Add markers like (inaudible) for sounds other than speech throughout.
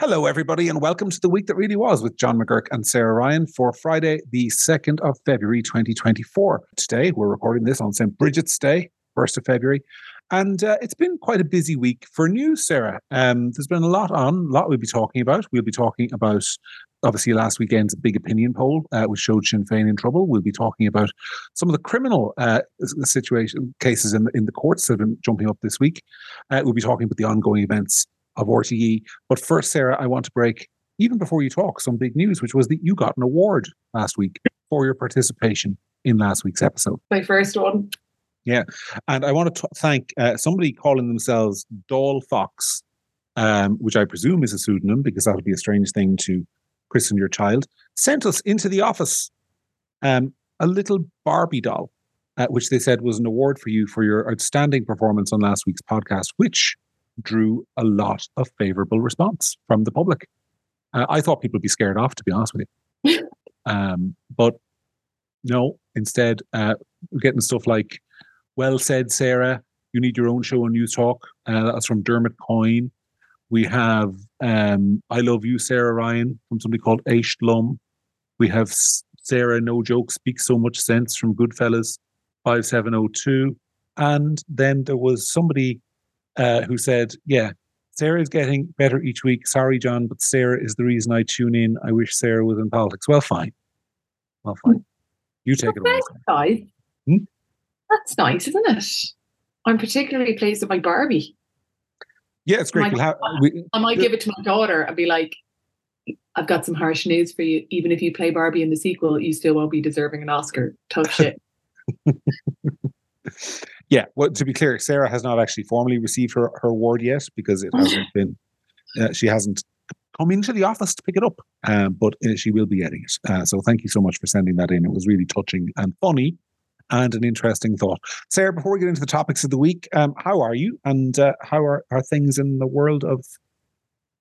Hello, everybody, and welcome to the week that really was with John McGurk and Sarah Ryan for Friday, the 2nd of February, 2024. Today, we're recording this on St. Bridget's Day, 1st of February. And uh, it's been quite a busy week for news, Sarah. Um, there's been a lot on, a lot we'll be talking about. We'll be talking about, obviously, last weekend's big opinion poll, uh, which showed Sinn Féin in trouble. We'll be talking about some of the criminal uh, situation cases in in the courts that have been jumping up this week. Uh, we'll be talking about the ongoing events of RTE. But first, Sarah, I want to break, even before you talk, some big news, which was that you got an award last week for your participation in last week's episode. My first one. Yeah. And I want to t- thank uh, somebody calling themselves Doll Fox, um, which I presume is a pseudonym because that would be a strange thing to christen your child, sent us into the office um, a little Barbie doll, uh, which they said was an award for you for your outstanding performance on last week's podcast, which drew a lot of favorable response from the public. Uh, I thought people would be scared off, to be honest with you. (laughs) um, but no, instead, uh, we're getting stuff like, well said, Sarah, you need your own show on Newstalk. Uh, that's from Dermot Coyne. We have um, I Love You, Sarah Ryan, from somebody called Aish Lum. We have Sarah No Joke Speaks So Much Sense from Goodfellas 5702. And then there was somebody uh, who said, Yeah, Sarah is getting better each week. Sorry, John, but Sarah is the reason I tune in. I wish Sarah was in politics. Well, fine. Well, fine. You take it away. Nice. Hmm? That's nice, isn't it? I'm particularly pleased with my Barbie. Yeah, it's great. I might, we, I might give it to my daughter and be like, I've got some harsh news for you. Even if you play Barbie in the sequel, you still won't be deserving an Oscar. Tough (laughs) shit. (laughs) yeah, well, to be clear, Sarah has not actually formally received her, her award yet because it hasn't (sighs) been, uh, she hasn't come into the office to pick it up, um, but uh, she will be getting it. Uh, so thank you so much for sending that in. It was really touching and funny and an interesting thought. Sarah, before we get into the topics of the week, um, how are you and uh, how are, are things in the world of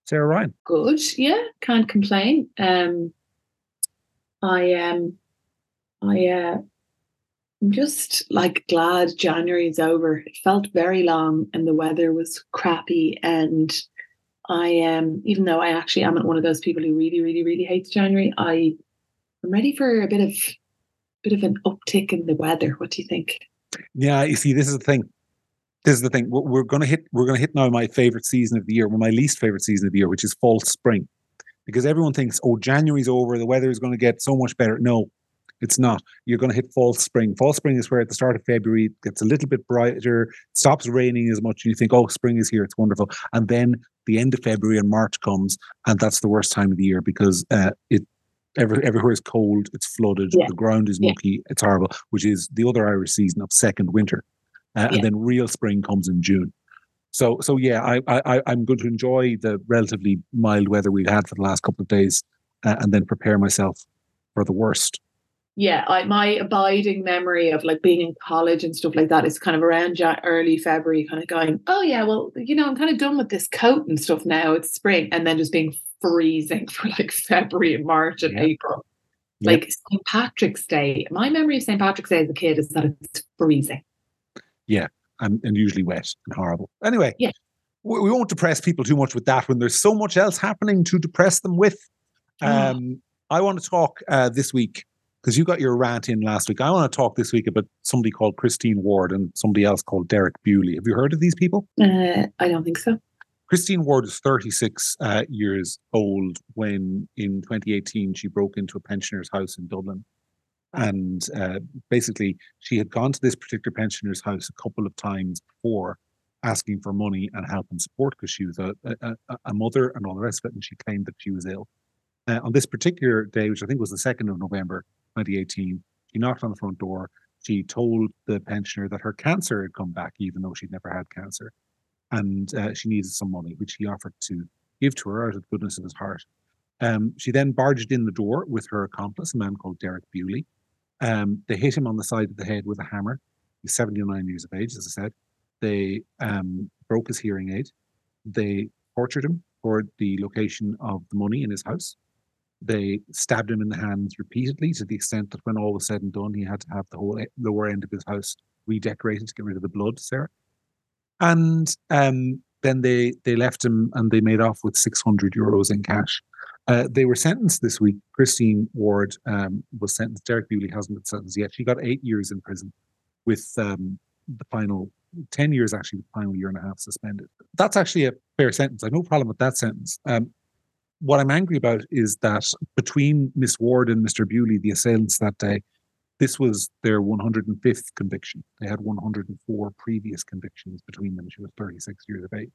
Sarah Ryan? Good, yeah, can't complain. Um, I um, I uh, I'm just like glad January is over. It felt very long and the weather was crappy. And I am, even though I actually am not one of those people who really, really, really hates January, I am ready for a bit of bit of an uptick in the weather. What do you think? Yeah, you see, this is the thing. This is the thing. We're, we're gonna hit we're gonna hit now my favorite season of the year, well, my least favorite season of the year, which is fall spring. Because everyone thinks, oh, January's over, the weather is gonna get so much better. No, it's not. You're going to hit fall spring. Fall spring is where at the start of February it gets a little bit brighter, stops raining as much, and you think, oh, spring is here, it's wonderful. And then the end of February and March comes, and that's the worst time of the year because uh, it every, everywhere is cold, it's flooded, yeah. the ground is mucky, yeah. it's horrible, which is the other Irish season of second winter. Uh, yeah. And then real spring comes in June. So, so yeah, I, I, I'm going to enjoy the relatively mild weather we've had for the last couple of days, uh, and then prepare myself for the worst yeah, I, my abiding memory of like being in college and stuff like that is kind of around early February, kind of going, oh yeah, well, you know, I'm kind of done with this coat and stuff now. It's spring, and then just being freezing (laughs) for like February and March and yeah. April. Like St. Patrick's Day. My memory of St. Patrick's Day as a kid is that it's freezing. Yeah, and, and usually wet and horrible. Anyway, yeah. we, we won't depress people too much with that when there's so much else happening to depress them with. Ah. Um, I want to talk uh, this week because you got your rant in last week. I want to talk this week about somebody called Christine Ward and somebody else called Derek Bewley. Have you heard of these people? Uh, I don't think so. Christine Ward is 36 uh, years old when in 2018 she broke into a pensioner's house in Dublin. And uh, basically, she had gone to this particular pensioner's house a couple of times before asking for money and help and support because she was a, a, a, mother and all the rest of it. And she claimed that she was ill. Uh, on this particular day, which I think was the 2nd of November, 2018. She knocked on the front door. She told the pensioner that her cancer had come back, even though she'd never had cancer. And uh, she needed some money, which he offered to give to her out of the goodness of his heart. Um, she then barged in the door with her accomplice, a man called Derek Bewley. Um, they hit him on the side of the head with a hammer. He's 79 years of age, as I said. They um, broke his hearing aid. They tortured him for the location of the money in his house. They stabbed him in the hands repeatedly to the extent that when all was said and done, he had to have the whole lower end of his house redecorated to get rid of the blood, Sarah. And um, then they they left him and they made off with 600 euros in cash. Uh, they were sentenced this week. Christine Ward um, was sentenced. Derek Bewley hasn't been sentenced yet. She got eight years in prison, with um, the final 10 years, actually, the final year and a half suspended. That's actually a fair sentence. I have no problem with that sentence. Um, what I'm angry about is that between Miss Ward and Mr. Bewley, the assailants that day, this was their 105th conviction. They had 104 previous convictions between them. She was 36 years of age.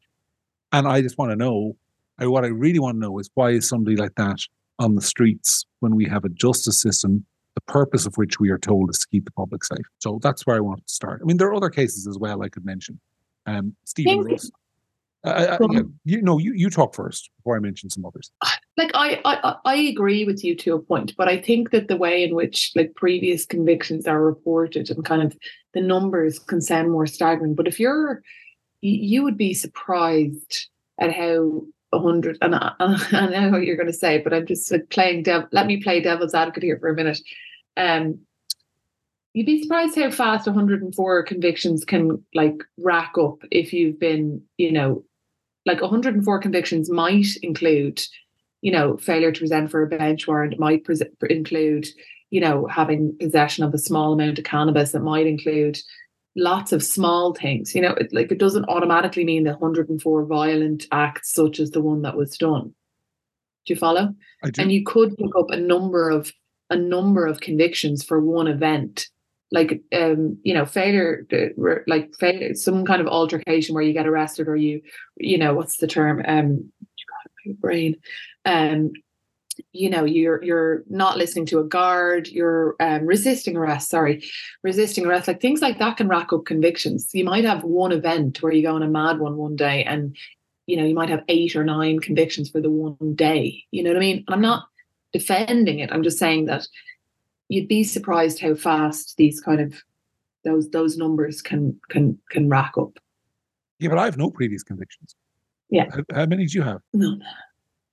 And I just want to know, what I really want to know is why is somebody like that on the streets when we have a justice system, the purpose of which we are told is to keep the public safe. So that's where I want to start. I mean, there are other cases as well I could mention. Um, Stephen Ross. Uh, yeah, you know, you, you talk first before I mention some others. Like I, I I agree with you to a point, but I think that the way in which like previous convictions are reported and kind of the numbers can sound more staggering. But if you're, you would be surprised at how a hundred. And I, (laughs) I know what you're going to say, but I'm just like playing devil. Let me play devil's advocate here for a minute. Um, you'd be surprised how fast 104 convictions can like rack up if you've been, you know, like 104 convictions might include, you know, failure to present for a bench warrant, might pre- include, you know, having possession of a small amount of cannabis, it might include lots of small things. You know, it, like it doesn't automatically mean the 104 violent acts such as the one that was done. Do you follow? And you could pick up a number of a number of convictions for one event like um you know failure like failure some kind of altercation where you get arrested or you you know what's the term? Um my brain. Um you know you're you're not listening to a guard you're um, resisting arrest sorry resisting arrest like things like that can rack up convictions. You might have one event where you go on a mad one one day and you know you might have eight or nine convictions for the one day. You know what i mean? And i'm not defending it. I'm just saying that you'd be surprised how fast these kind of those those numbers can can can rack up. Yeah, but I have no previous convictions. Yeah. How, how many do you have? No.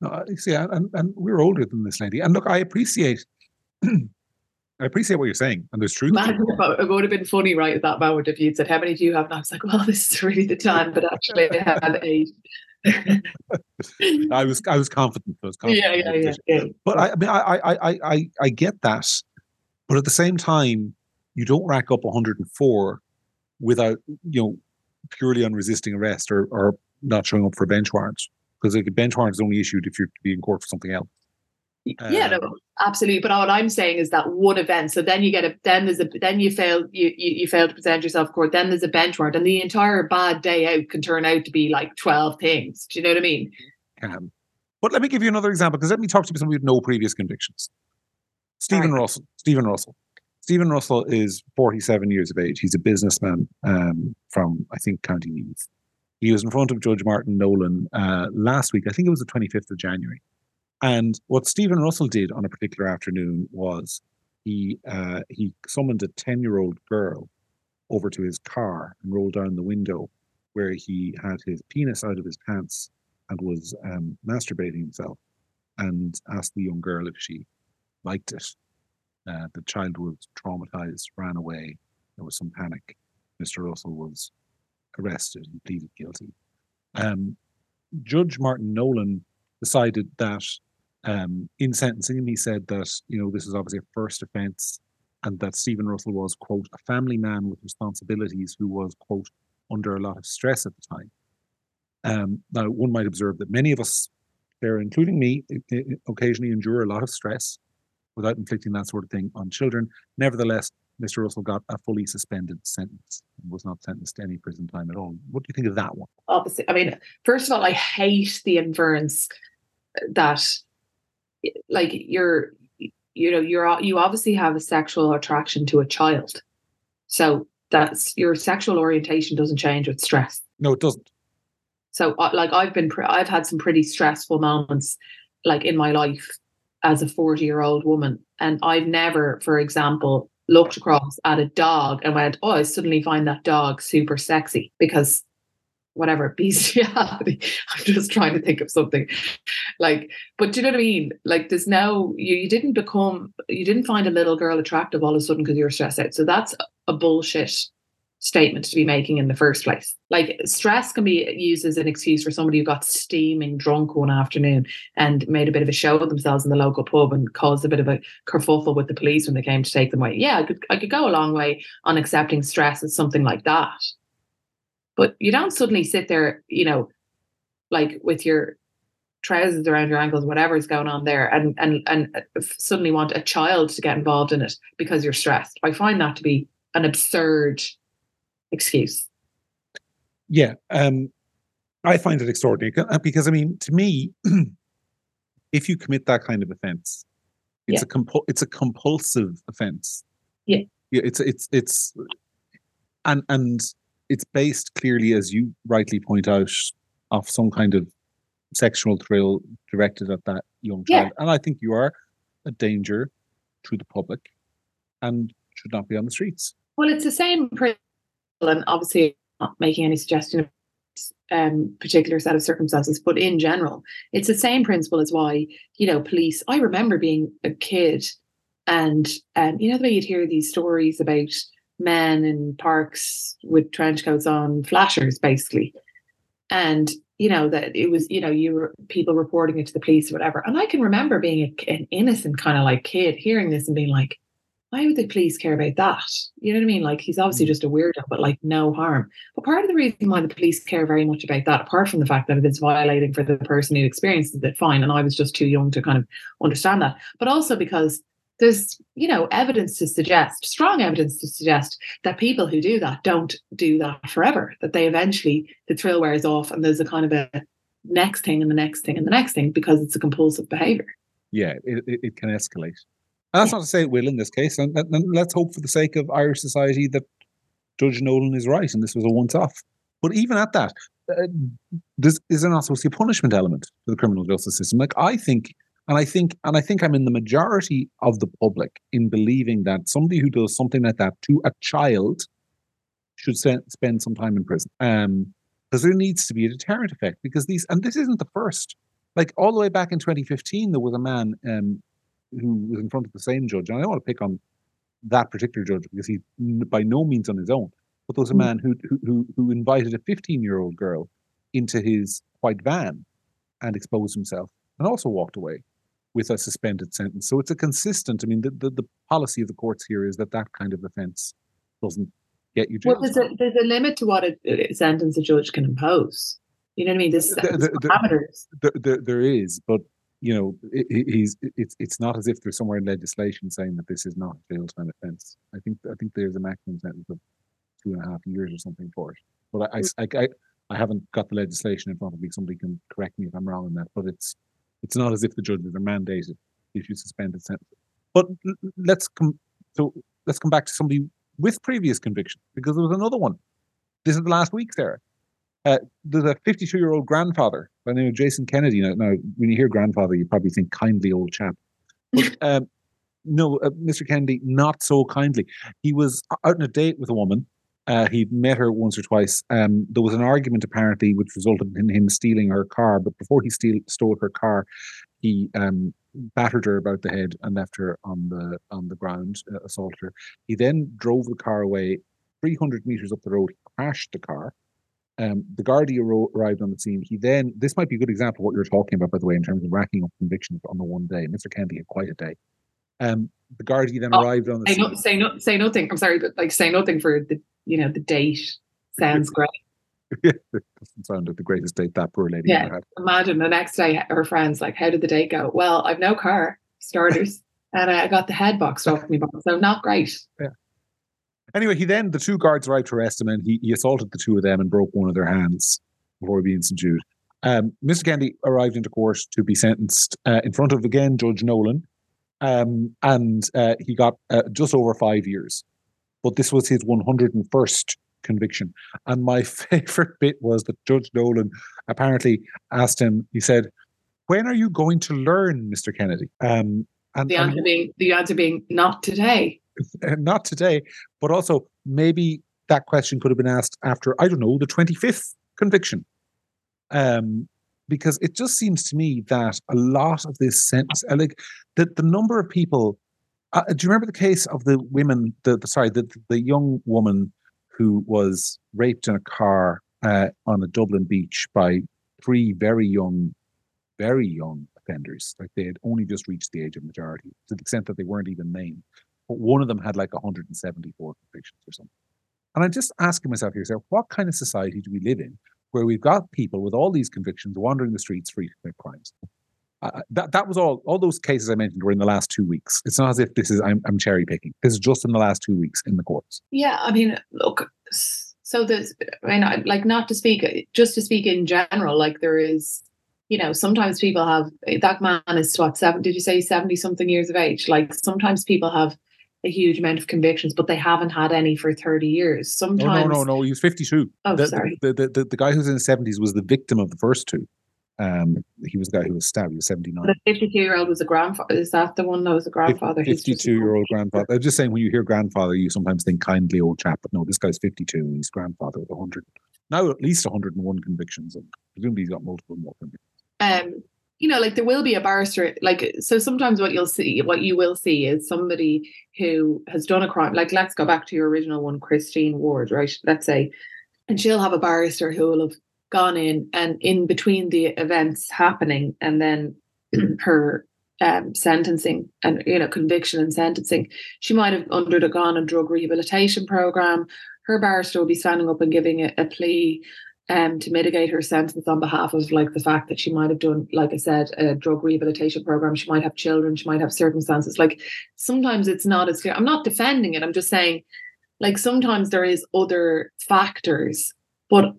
No, see, and, and we're older than this lady. And look, I appreciate (clears throat) I appreciate what you're saying, and there's truth. Man, it would have been funny, right, at that moment if you'd said, "How many do you have?" And I was like, "Well, (laughs) this is really the time," but actually, I had eight. (laughs) I was I was confident. I was (laughs) confident yeah, yeah, yeah, yeah. But I, I mean, I, I I I get that, but at the same time, you don't rack up 104 without, you know, purely on resisting arrest or, or not showing up for bench warrants. Because like, a bench warrant is only issued if you're to be in court for something else. Yeah, no, um, absolutely. But what I'm saying is that one event. So then you get a then there's a then you fail you you, you fail to present yourself court. Then there's a bench warrant, and the entire bad day out can turn out to be like twelve things. Do you know what I mean? Can. But let me give you another example because let me talk to somebody with no previous convictions. Stephen right. Russell. Stephen Russell. Stephen Russell is 47 years of age. He's a businessman um, from, I think, County Meath. He was in front of Judge Martin Nolan uh, last week. I think it was the 25th of January. And what Stephen Russell did on a particular afternoon was he uh, he summoned a 10 year old girl over to his car and rolled down the window where he had his penis out of his pants and was um, masturbating himself and asked the young girl if she liked it. Uh, the child was traumatized, ran away. There was some panic. Mr. Russell was arrested and pleaded guilty. Um, Judge Martin Nolan decided that um, in sentencing he said that you know this is obviously a first offence, and that Stephen Russell was quote a family man with responsibilities who was quote under a lot of stress at the time. Um, now, one might observe that many of us, there, including me, occasionally endure a lot of stress without inflicting that sort of thing on children. Nevertheless, Mr. Russell got a fully suspended sentence and was not sentenced to any prison time at all. What do you think of that one? Obviously, I mean, first of all, I hate the inference that, like, you're, you know, you're you obviously have a sexual attraction to a child, so that's your sexual orientation doesn't change with stress. No, it doesn't. So, uh, like, I've been, I've had some pretty stressful moments, like in my life, as a 40 year old woman. And I've never, for example, looked across at a dog and went, Oh, I suddenly find that dog super sexy because whatever bestiality. (laughs) I'm just trying to think of something like, but do you know what I mean? Like, there's no, you, you didn't become, you didn't find a little girl attractive all of a sudden because you were stressed out. So that's a bullshit statement to be making in the first place. Like stress can be used as an excuse for somebody who got steaming drunk one afternoon and made a bit of a show of themselves in the local pub and caused a bit of a kerfuffle with the police when they came to take them away. Yeah, I could I could go a long way on accepting stress as something like that. But you don't suddenly sit there, you know, like with your trousers around your ankles, whatever is going on there, and and and suddenly want a child to get involved in it because you're stressed. I find that to be an absurd excuse. Yeah, um, I find it extraordinary uh, because I mean, to me, (clears throat) if you commit that kind of offence, it's yeah. a compu- it's a compulsive offence. Yeah, yeah, it's it's it's, and and it's based clearly, as you rightly point out, off some kind of sexual thrill directed at that young child. Yeah. And I think you are a danger to the public and should not be on the streets. Well, it's the same and obviously not making any suggestion of um, particular set of circumstances, but in general, it's the same principle as why you know police. I remember being a kid, and um, you know the way you'd hear these stories about men in parks with trench coats on, flashers, basically, and you know that it was you know you were people reporting it to the police or whatever and i can remember being a, an innocent kind of like kid hearing this and being like why would the police care about that? You know what i mean? Like he's obviously mm. just a weirdo but like no harm. But part of the reason why the police care very much about that apart from the fact that it is violating for the person who experiences it fine and i was just too young to kind of understand that. But also because there's you know evidence to suggest strong evidence to suggest that people who do that don't do that forever that they eventually the thrill wears off and there's a kind of a next thing and the next thing and the next thing because it's a compulsive behavior. Yeah it, it, it can escalate and that's not to say it will in this case and, and, let's hope for the sake of irish society that judge nolan is right and this was a once-off but even at that uh, is there not supposed to be a punishment element to the criminal justice system like i think and I think, and I think I'm in the majority of the public in believing that somebody who does something like that to a child should spend, spend some time in prison. Um, because there needs to be a deterrent effect. Because these, and this isn't the first. Like all the way back in 2015, there was a man um, who was in front of the same judge, and I don't want to pick on that particular judge because he's by no means on his own. But there was a mm. man who who who invited a 15 year old girl into his white van and exposed himself, and also walked away with a suspended sentence. So it's a consistent. I mean, the, the, the policy of the courts here is that that kind of offence doesn't get you. Well, there's a, there's a limit to what a, a, sentence a judge can impose. You know what I mean? There's, there's parameters. There, there, there is, but you know, it, he's it's it's not as if there's somewhere in legislation saying that this is not a jail time offence. I think I think there's a maximum sentence of two and a half years or something for it. But I, I, I, I haven't got the legislation in front of me. Somebody can correct me if I'm wrong on that. But it's it's not as if the judges are mandated if you suspend a sentence. But let's come so let's come back to somebody with previous conviction because there was another one. This is the last week, Sarah. Uh, there's a 52 year old grandfather by the name of Jason Kennedy. Now, now, when you hear grandfather, you probably think kindly old chap. But (laughs) um, no, uh, Mr. Kennedy, not so kindly. He was out on a date with a woman uh, he'd met her once or twice. Um, there was an argument apparently which resulted in him stealing her car, but before he steal, stole her car, he um, battered her about the head and left her on the on the ground, uh, assaulted her. He then drove the car away 300 meters up the road, crashed the car. Um, the Gardaí arrived on the scene. He then, this might be a good example of what you're talking about, by the way, in terms of racking up convictions on the one day. Mr. Kennedy had quite a day. Um, the Gardaí then oh, arrived on the say scene. No, say, no, say nothing. I'm sorry, but like say nothing for the you know, the date sounds (laughs) great. it doesn't sound like the greatest date that poor lady yeah, Imagine the next day her friends like, How did the date go? Well, I've no car, starters, and I got the head boxed off me, so not great. Yeah. Anyway, he then the two guards arrived to arrest him and he, he assaulted the two of them and broke one of their hands before being subdued. Um, Mr. Kennedy arrived into court to be sentenced uh, in front of again Judge Nolan, um, and uh, he got uh, just over five years but this was his 101st conviction. And my (laughs) favorite bit was that Judge Nolan apparently asked him, he said, When are you going to learn, Mr. Kennedy? Um, and the answer and, being the answer being not today. (laughs) Not today, but also maybe that question could have been asked after, I don't know, the 25th conviction. Um, because it just seems to me that a lot of this sense, like the, the number of people uh, do you remember the case of the women? The, the sorry, the the young woman who was raped in a car uh, on a Dublin beach by three very young, very young offenders. Like they had only just reached the age of majority to the extent that they weren't even named. One of them had like 174 convictions or something. And I'm just asking myself here, so what kind of society do we live in where we've got people with all these convictions wandering the streets free to commit crimes? Uh, that that was all. All those cases I mentioned were in the last two weeks. It's not as if this is I'm, I'm cherry picking. This is just in the last two weeks in the courts. Yeah, I mean, look. So there's, I mean, like not to speak, just to speak in general. Like there is, you know, sometimes people have that man is what seven? Did you say seventy something years of age? Like sometimes people have a huge amount of convictions, but they haven't had any for 30 years. Sometimes. Oh, no, no, no. He was 52. Oh, the, sorry. The, the, the, the guy who's in his 70s was the victim of the first two. Um, he was the guy who was stabbed. He was 79. The 52 year old was a grandfather. Is that the one that was a grandfather? 52 year old grandfather. I'm just saying, when you hear grandfather, you sometimes think kindly old chap, but no, this guy's 52 and he's grandfather with 100. Now at least 101 convictions, and presumably he's got multiple more convictions. Um, you know, like there will be a barrister, like, so sometimes what you'll see, what you will see is somebody who has done a crime. Like, let's go back to your original one, Christine Ward, right? Let's say, and she'll have a barrister who will have gone in and in between the events happening and then her um, sentencing and you know conviction and sentencing she might have undergone a drug rehabilitation program her barrister will be standing up and giving a, a plea um, to mitigate her sentence on behalf of like the fact that she might have done like i said a drug rehabilitation program. She might have children. She might have circumstances like sometimes it's not as clear. I'm not defending it. I'm just saying like sometimes there is other factors. But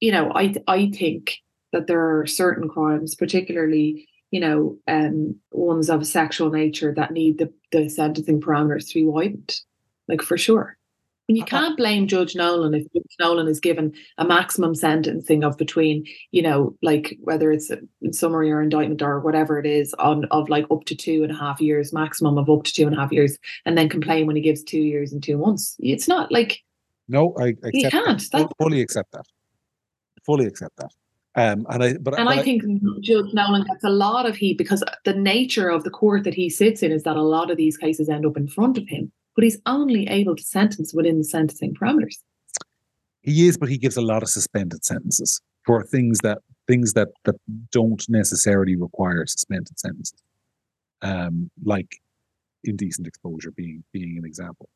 you know, I I think that there are certain crimes, particularly you know, um, ones of sexual nature that need the, the sentencing parameters to be widened, like for sure. And you can't blame Judge Nolan if Judge Nolan is given a maximum sentencing of between, you know, like whether it's a summary or indictment or whatever it is, on of like up to two and a half years, maximum of up to two and a half years, and then complain when he gives two years and two months. It's not like no, I accept you can't. That. fully accept that fully accept that. Um, and I, but and but I think Judge Nolan gets a lot of heat because the nature of the court that he sits in is that a lot of these cases end up in front of him, but he's only able to sentence within the sentencing parameters. He is, but he gives a lot of suspended sentences for things that things that that don't necessarily require suspended sentences, um, like indecent exposure being being an example.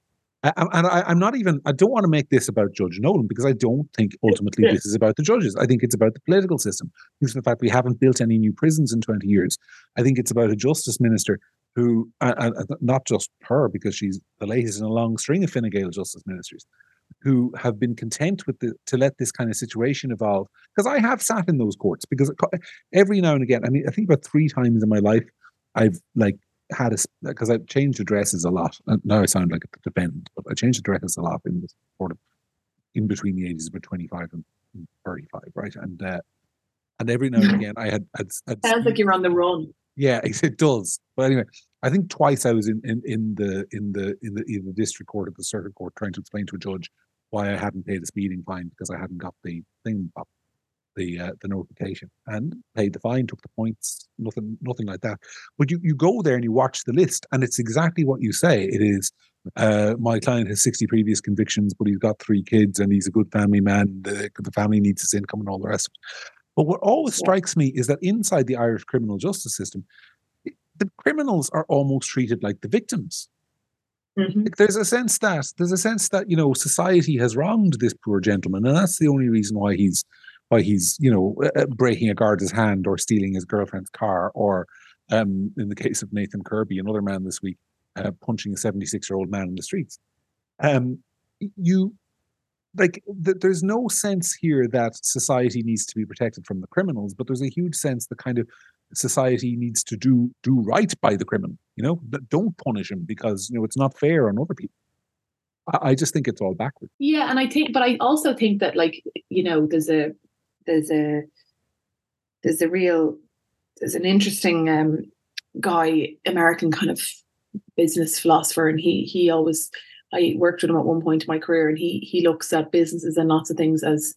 And I, am not even, I don't want to make this about Judge Nolan because I don't think ultimately this is about the judges. I think it's about the political system. Because the fact we haven't built any new prisons in 20 years. I think it's about a justice minister who, uh, not just her, because she's the latest in a long string of Fine Gael justice ministers, who have been content with the, to let this kind of situation evolve. Because I have sat in those courts because every now and again, I mean, I think about three times in my life, I've like had a because I've changed addresses a lot. And now I sound like a dependent, but I changed addresses a lot in the sort of in between the ages of 25 and 35, right? And uh, and every now and (laughs) again I had, had, had sounds like you're on the run. Yeah, (laughs) it does. But anyway, I think twice I was in, in, in the in the in the in the district court or the circuit court trying to explain to a judge why I hadn't paid a speeding fine because I hadn't got the thing up the uh, the notification and paid the fine, took the points, nothing nothing like that. But you you go there and you watch the list, and it's exactly what you say. It is. Uh, my client has 60 previous convictions, but he's got three kids and he's a good family man. The, the family needs his income and all the rest of it. But what always strikes me is that inside the Irish criminal justice system, the criminals are almost treated like the victims. Mm-hmm. There's a sense that there's a sense that you know society has wronged this poor gentleman, and that's the only reason why he's why he's you know uh, uh, breaking a guard's hand or stealing his girlfriend's car or um, in the case of Nathan Kirby, another man this week, uh, punching a 76 year old man in the streets. Um, you like th- there's no sense here that society needs to be protected from the criminals, but there's a huge sense that kind of society needs to do do right by the criminal. You know, don't punish him because you know it's not fair on other people. I, I just think it's all backwards. Yeah, and I think, but I also think that like you know, there's a there's a there's a real there's an interesting um, guy, American kind of business philosopher, and he he always I worked with him at one point in my career, and he he looks at businesses and lots of things as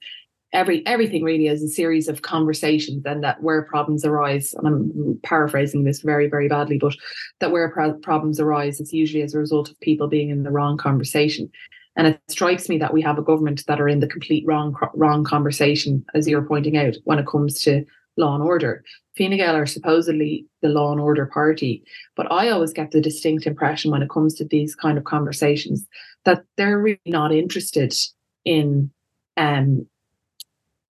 every everything really as a series of conversations, and that where problems arise, and I'm paraphrasing this very very badly, but that where pro- problems arise, it's usually as a result of people being in the wrong conversation. And it strikes me that we have a government that are in the complete wrong wrong conversation, as you're pointing out, when it comes to law and order. Fine Gael are supposedly the law and order party, but I always get the distinct impression when it comes to these kind of conversations that they're really not interested in um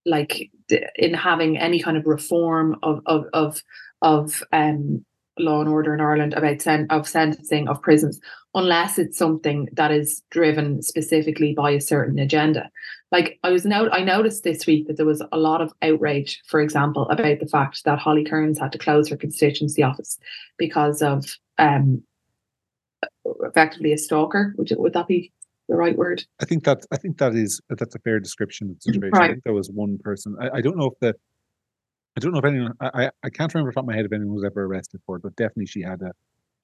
like in having any kind of reform of of of of um law and order in Ireland about sen- of sentencing of prisons unless it's something that is driven specifically by a certain agenda. Like I was note I noticed this week that there was a lot of outrage, for example, about the fact that Holly Cairns had to close her constituency office because of um effectively a stalker. Would would that be the right word? I think that I think that is that's a fair description of the situation. Right. I think there was one person. I, I don't know if the I don't know if anyone. I, I can't remember off my head if anyone was ever arrested for it, but definitely she had a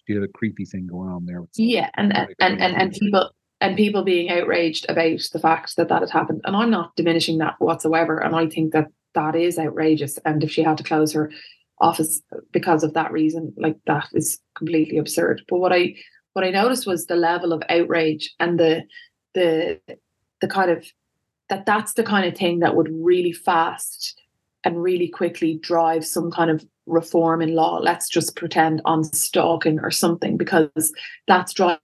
she had a creepy thing going on there. Yeah, and and, and and and people and people being outraged about the fact that that had happened, and I'm not diminishing that whatsoever. And I think that that is outrageous. And if she had to close her office because of that reason, like that is completely absurd. But what I what I noticed was the level of outrage and the the the kind of that that's the kind of thing that would really fast and really quickly drive some kind of reform in law. Let's just pretend on stalking or something because that's driving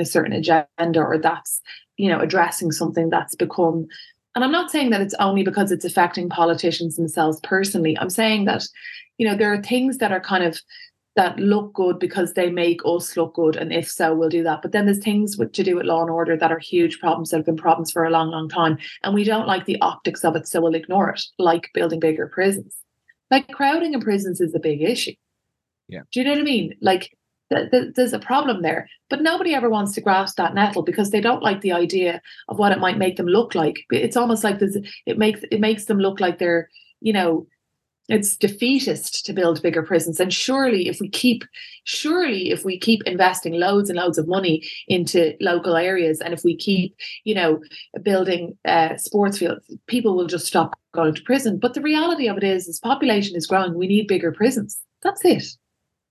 a certain agenda or that's, you know, addressing something that's become. And I'm not saying that it's only because it's affecting politicians themselves personally. I'm saying that, you know, there are things that are kind of that look good because they make us look good and if so we'll do that. But then there's things with, to do with law and order that are huge problems that have been problems for a long long time and we don't like the optics of it so we'll ignore it like building bigger prisons. Like crowding in prisons is a big issue. Yeah. Do you know what i mean? Like th- th- there's a problem there but nobody ever wants to grasp that nettle because they don't like the idea of what it might make them look like. It's almost like this it makes it makes them look like they're you know it's defeatist to build bigger prisons. And surely if we keep surely if we keep investing loads and loads of money into local areas and if we keep you know building uh, sports fields people will just stop going to prison. But the reality of it is is population is growing. We need bigger prisons. That's it.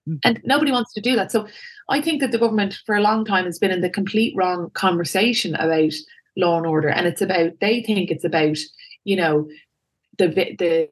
Mm. and nobody wants to do that. So i think that the government for a long time has been in the complete wrong conversation about law and order. And it's about they think it's about you know the the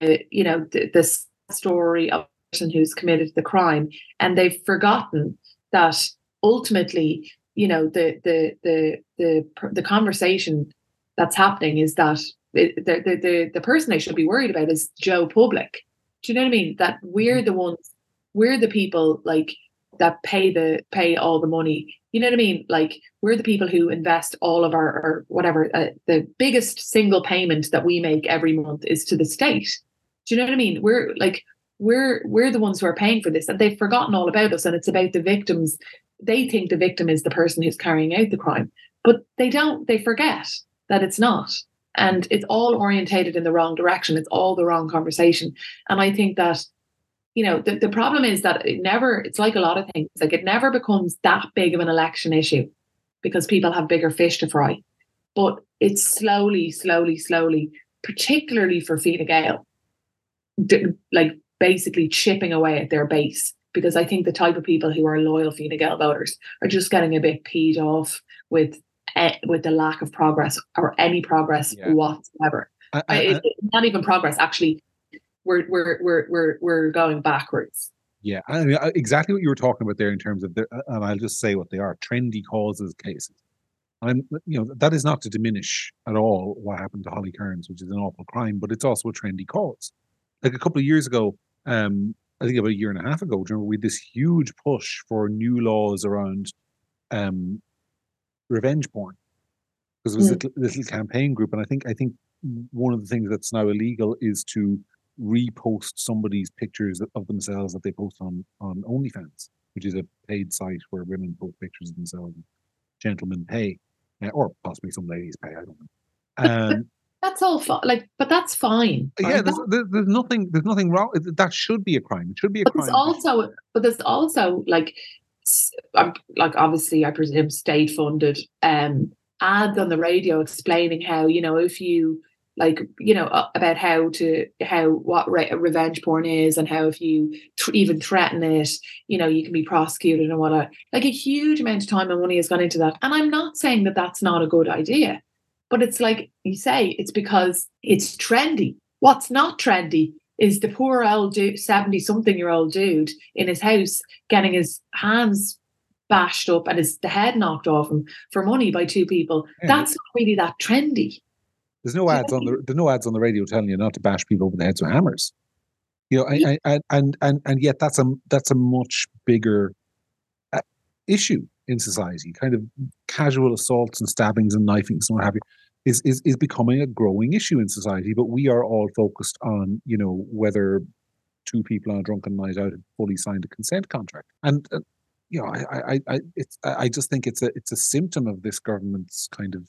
you know, the, the story of the person who's committed the crime, and they've forgotten that ultimately, you know, the the the the the conversation that's happening is that the the the, the person they should be worried about is Joe Public. Do you know what I mean? That we're the ones, we're the people like that pay the pay all the money. You know what I mean? Like we're the people who invest all of our or whatever. Uh, the biggest single payment that we make every month is to the state. Do you know what I mean? We're like we're we're the ones who are paying for this, and they've forgotten all about us. And it's about the victims. They think the victim is the person who's carrying out the crime, but they don't. They forget that it's not, and it's all orientated in the wrong direction. It's all the wrong conversation. And I think that you know the, the problem is that it never. It's like a lot of things. Like it never becomes that big of an election issue because people have bigger fish to fry. But it's slowly, slowly, slowly, particularly for Fine Like basically chipping away at their base because I think the type of people who are loyal Fine Gael voters are just getting a bit peed off with uh, with the lack of progress or any progress yeah. whatsoever. I, I, it, not even progress. Actually, we're we're we're we're we're going backwards. Yeah, I mean, exactly what you were talking about there in terms of the, and I'll just say what they are: trendy causes cases. I'm, you know, that is not to diminish at all what happened to Holly Cairns, which is an awful crime, but it's also a trendy cause like a couple of years ago, um, I think about a year and a half ago, remember we had this huge push for new laws around um, revenge porn because it was mm. a little campaign group, and I think I think one of the things that's now illegal is to repost somebody's pictures of themselves that they post on on OnlyFans, which is a paid site where women post pictures of themselves. Gentlemen pay, uh, or possibly some ladies pay. I don't know. Um, that's all fine. Like, but that's fine. Yeah, there's, there's, nothing. There's nothing wrong. That should be a crime. It should be a but crime. There's also, but there's also like, I'm, like obviously, I presume state funded um ads on the radio explaining how you know if you like you know about how to how what re- revenge porn is and how if you th- even threaten it you know you can be prosecuted and what a, like a huge amount of time and money has gone into that and i'm not saying that that's not a good idea but it's like you say it's because it's trendy. What's not trendy is the poor old 70 something year old dude in his house getting his hands bashed up and his the head knocked off him for money by two people. Yeah. that's not really that trendy. There's no ads on the there's no ads on the radio telling you not to bash people over the heads with hammers. You know, I, I, and and and yet that's a that's a much bigger uh, issue in society. Kind of casual assaults and stabbings and knifings and what have you is is is becoming a growing issue in society. But we are all focused on you know whether two people on a drunken night out had fully signed a consent contract and. Uh, you know, I, I, I, it's, I just think it's a, it's a symptom of this government's kind of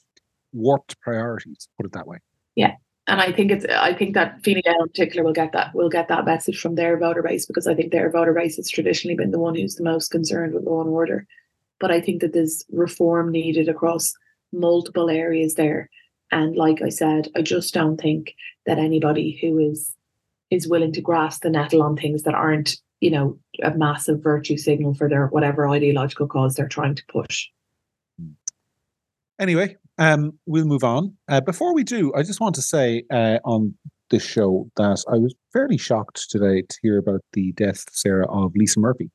warped priorities. Put it that way. Yeah, and I think it's I think that Fine Gael in particular will get that will get that message from their voter base because I think their voter base has traditionally been the one who's the most concerned with law and order. But I think that there's reform needed across multiple areas there. And like I said, I just don't think that anybody who is is willing to grasp the nettle on things that aren't, you know, a massive virtue signal for their whatever ideological cause they're trying to push. Anyway, um, we'll move on. Uh, before we do, I just want to say uh, on this show that I was fairly shocked today to hear about the death, Sarah, of Lisa Murphy,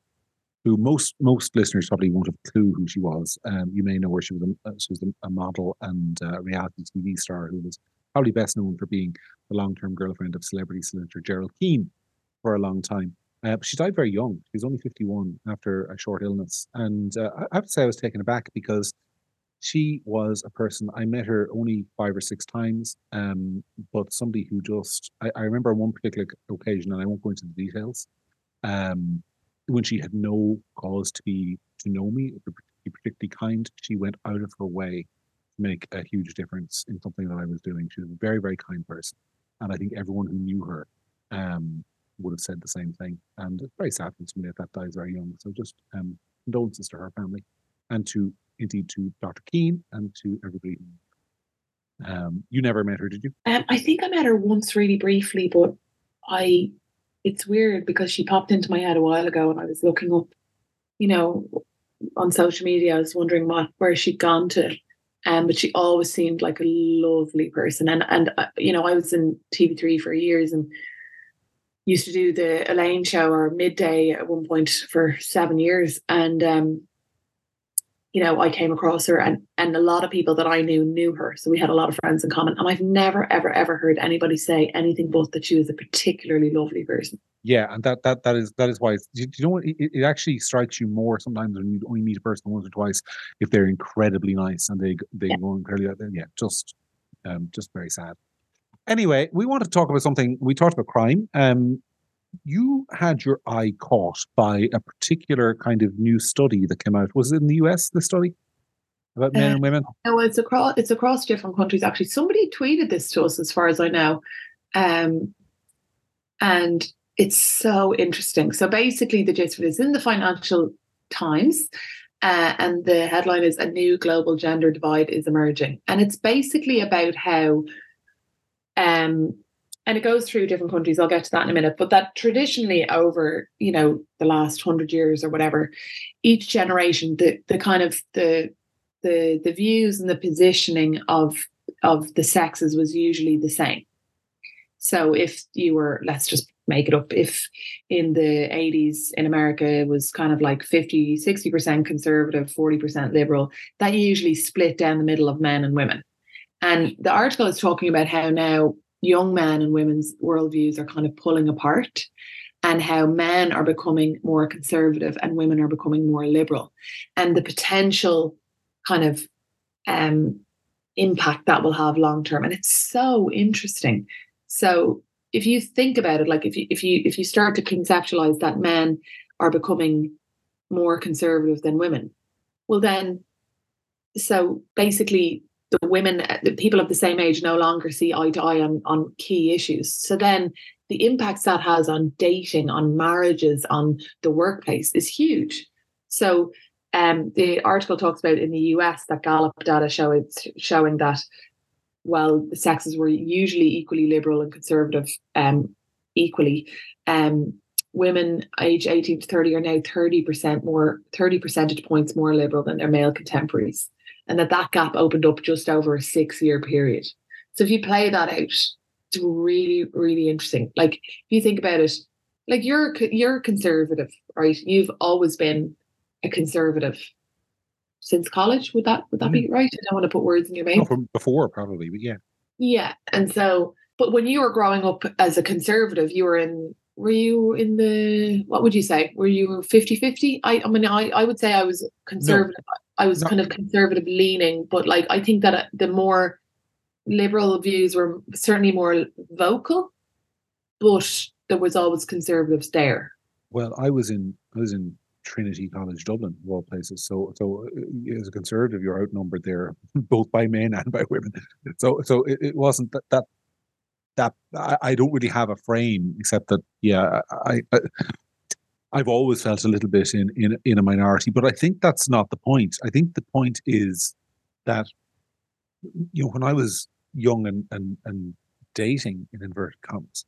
who most most listeners probably won't have a clue who she was. Um, you may know her; she was a, uh, she was a model and reality TV star who was probably best known for being the long-term girlfriend of celebrity senator Gerald Kean for a long time. Uh, she died very young. She was only 51 after a short illness. And uh, I have to say I was taken aback because she was a person I met her only five or six times, um, but somebody who just I, I, remember one particular occasion, and I won't go into the details, um, when she had no cause to be to know me, to be particularly kind. She went out of her way to make a huge difference in something that I was doing. She was a very very kind person, and I think everyone who knew her um, would have said the same thing. And it's very sad when somebody like that dies very young. So just um, condolences to her family and to indeed to Dr. Kean and to everybody. Um, you never met her, did you? Um, I think I met her once, really briefly, but I. It's weird because she popped into my head a while ago, and I was looking up, you know, on social media. I was wondering what where she'd gone to, um, but she always seemed like a lovely person. And and uh, you know, I was in TV three for years and used to do the Elaine show or midday at one point for seven years, and um, you know, I came across her and and a lot of people that I knew knew her. So we had a lot of friends in common. And I've never, ever, ever heard anybody say anything but that she was a particularly lovely person. Yeah, and that that that is that is why you, you know what it, it, actually strikes you more sometimes when you only meet a person once or twice if they're incredibly nice and they they yeah. go incredibly yeah just um just very sad. Anyway, we want to talk about something. We talked about crime. Um, you had your eye caught by a particular kind of new study that came out. Was it in the US, the study? About men uh, and women? No, it's across it's across different countries actually. Somebody tweeted this to us as far as I know. Um, and it's so interesting. So basically the gist of it is in the Financial Times. Uh, and the headline is A New Global Gender Divide is Emerging. And it's basically about how um, and it goes through different countries. I'll get to that in a minute. But that traditionally over you know the last 100 years or whatever each generation the the kind of the the the views and the positioning of of the sexes was usually the same. So if you were let's just make it up if in the 80s in america it was kind of like 50 60% conservative 40% liberal that usually split down the middle of men and women. And the article is talking about how now young men and women's worldviews are kind of pulling apart and how men are becoming more conservative and women are becoming more liberal. And the potential kind of um, impact that will have long term. And it's so interesting. So if you think about it like if you if you if you start to conceptualize that men are becoming more conservative than women well then so basically the women, the people of the same age no longer see eye to eye on, on key issues. So then the impacts that has on dating, on marriages, on the workplace is huge. So um, the article talks about in the US that Gallup data show it's showing that while the sexes were usually equally liberal and conservative, um, equally, um, women age 18 to 30 are now 30% more 30 percentage points more liberal than their male contemporaries and that that gap opened up just over a six year period. So if you play that out it's really really interesting. Like if you think about it like you're you're conservative right? You've always been a conservative since college. Would that would that mm. be right? I don't want to put words in your mouth. from before probably but yeah. Yeah and so but when you were growing up as a conservative you were in were you in the what would you say? Were you 50 50 i i mean i, I would say i was conservative. No, i was kind of conservative leaning but like i think that uh, the more liberal views were certainly more vocal but there was always conservatives there. Well i was in i was in trinity college dublin of all places so so uh, as a conservative you're outnumbered there (laughs) both by men and by women. So so it, it wasn't that that that I, I, don't really have a frame except that yeah I, I I've always felt a little bit in, in in a minority, but I think that's not the point. I think the point is that you know when I was young and and, and dating in inverted commas,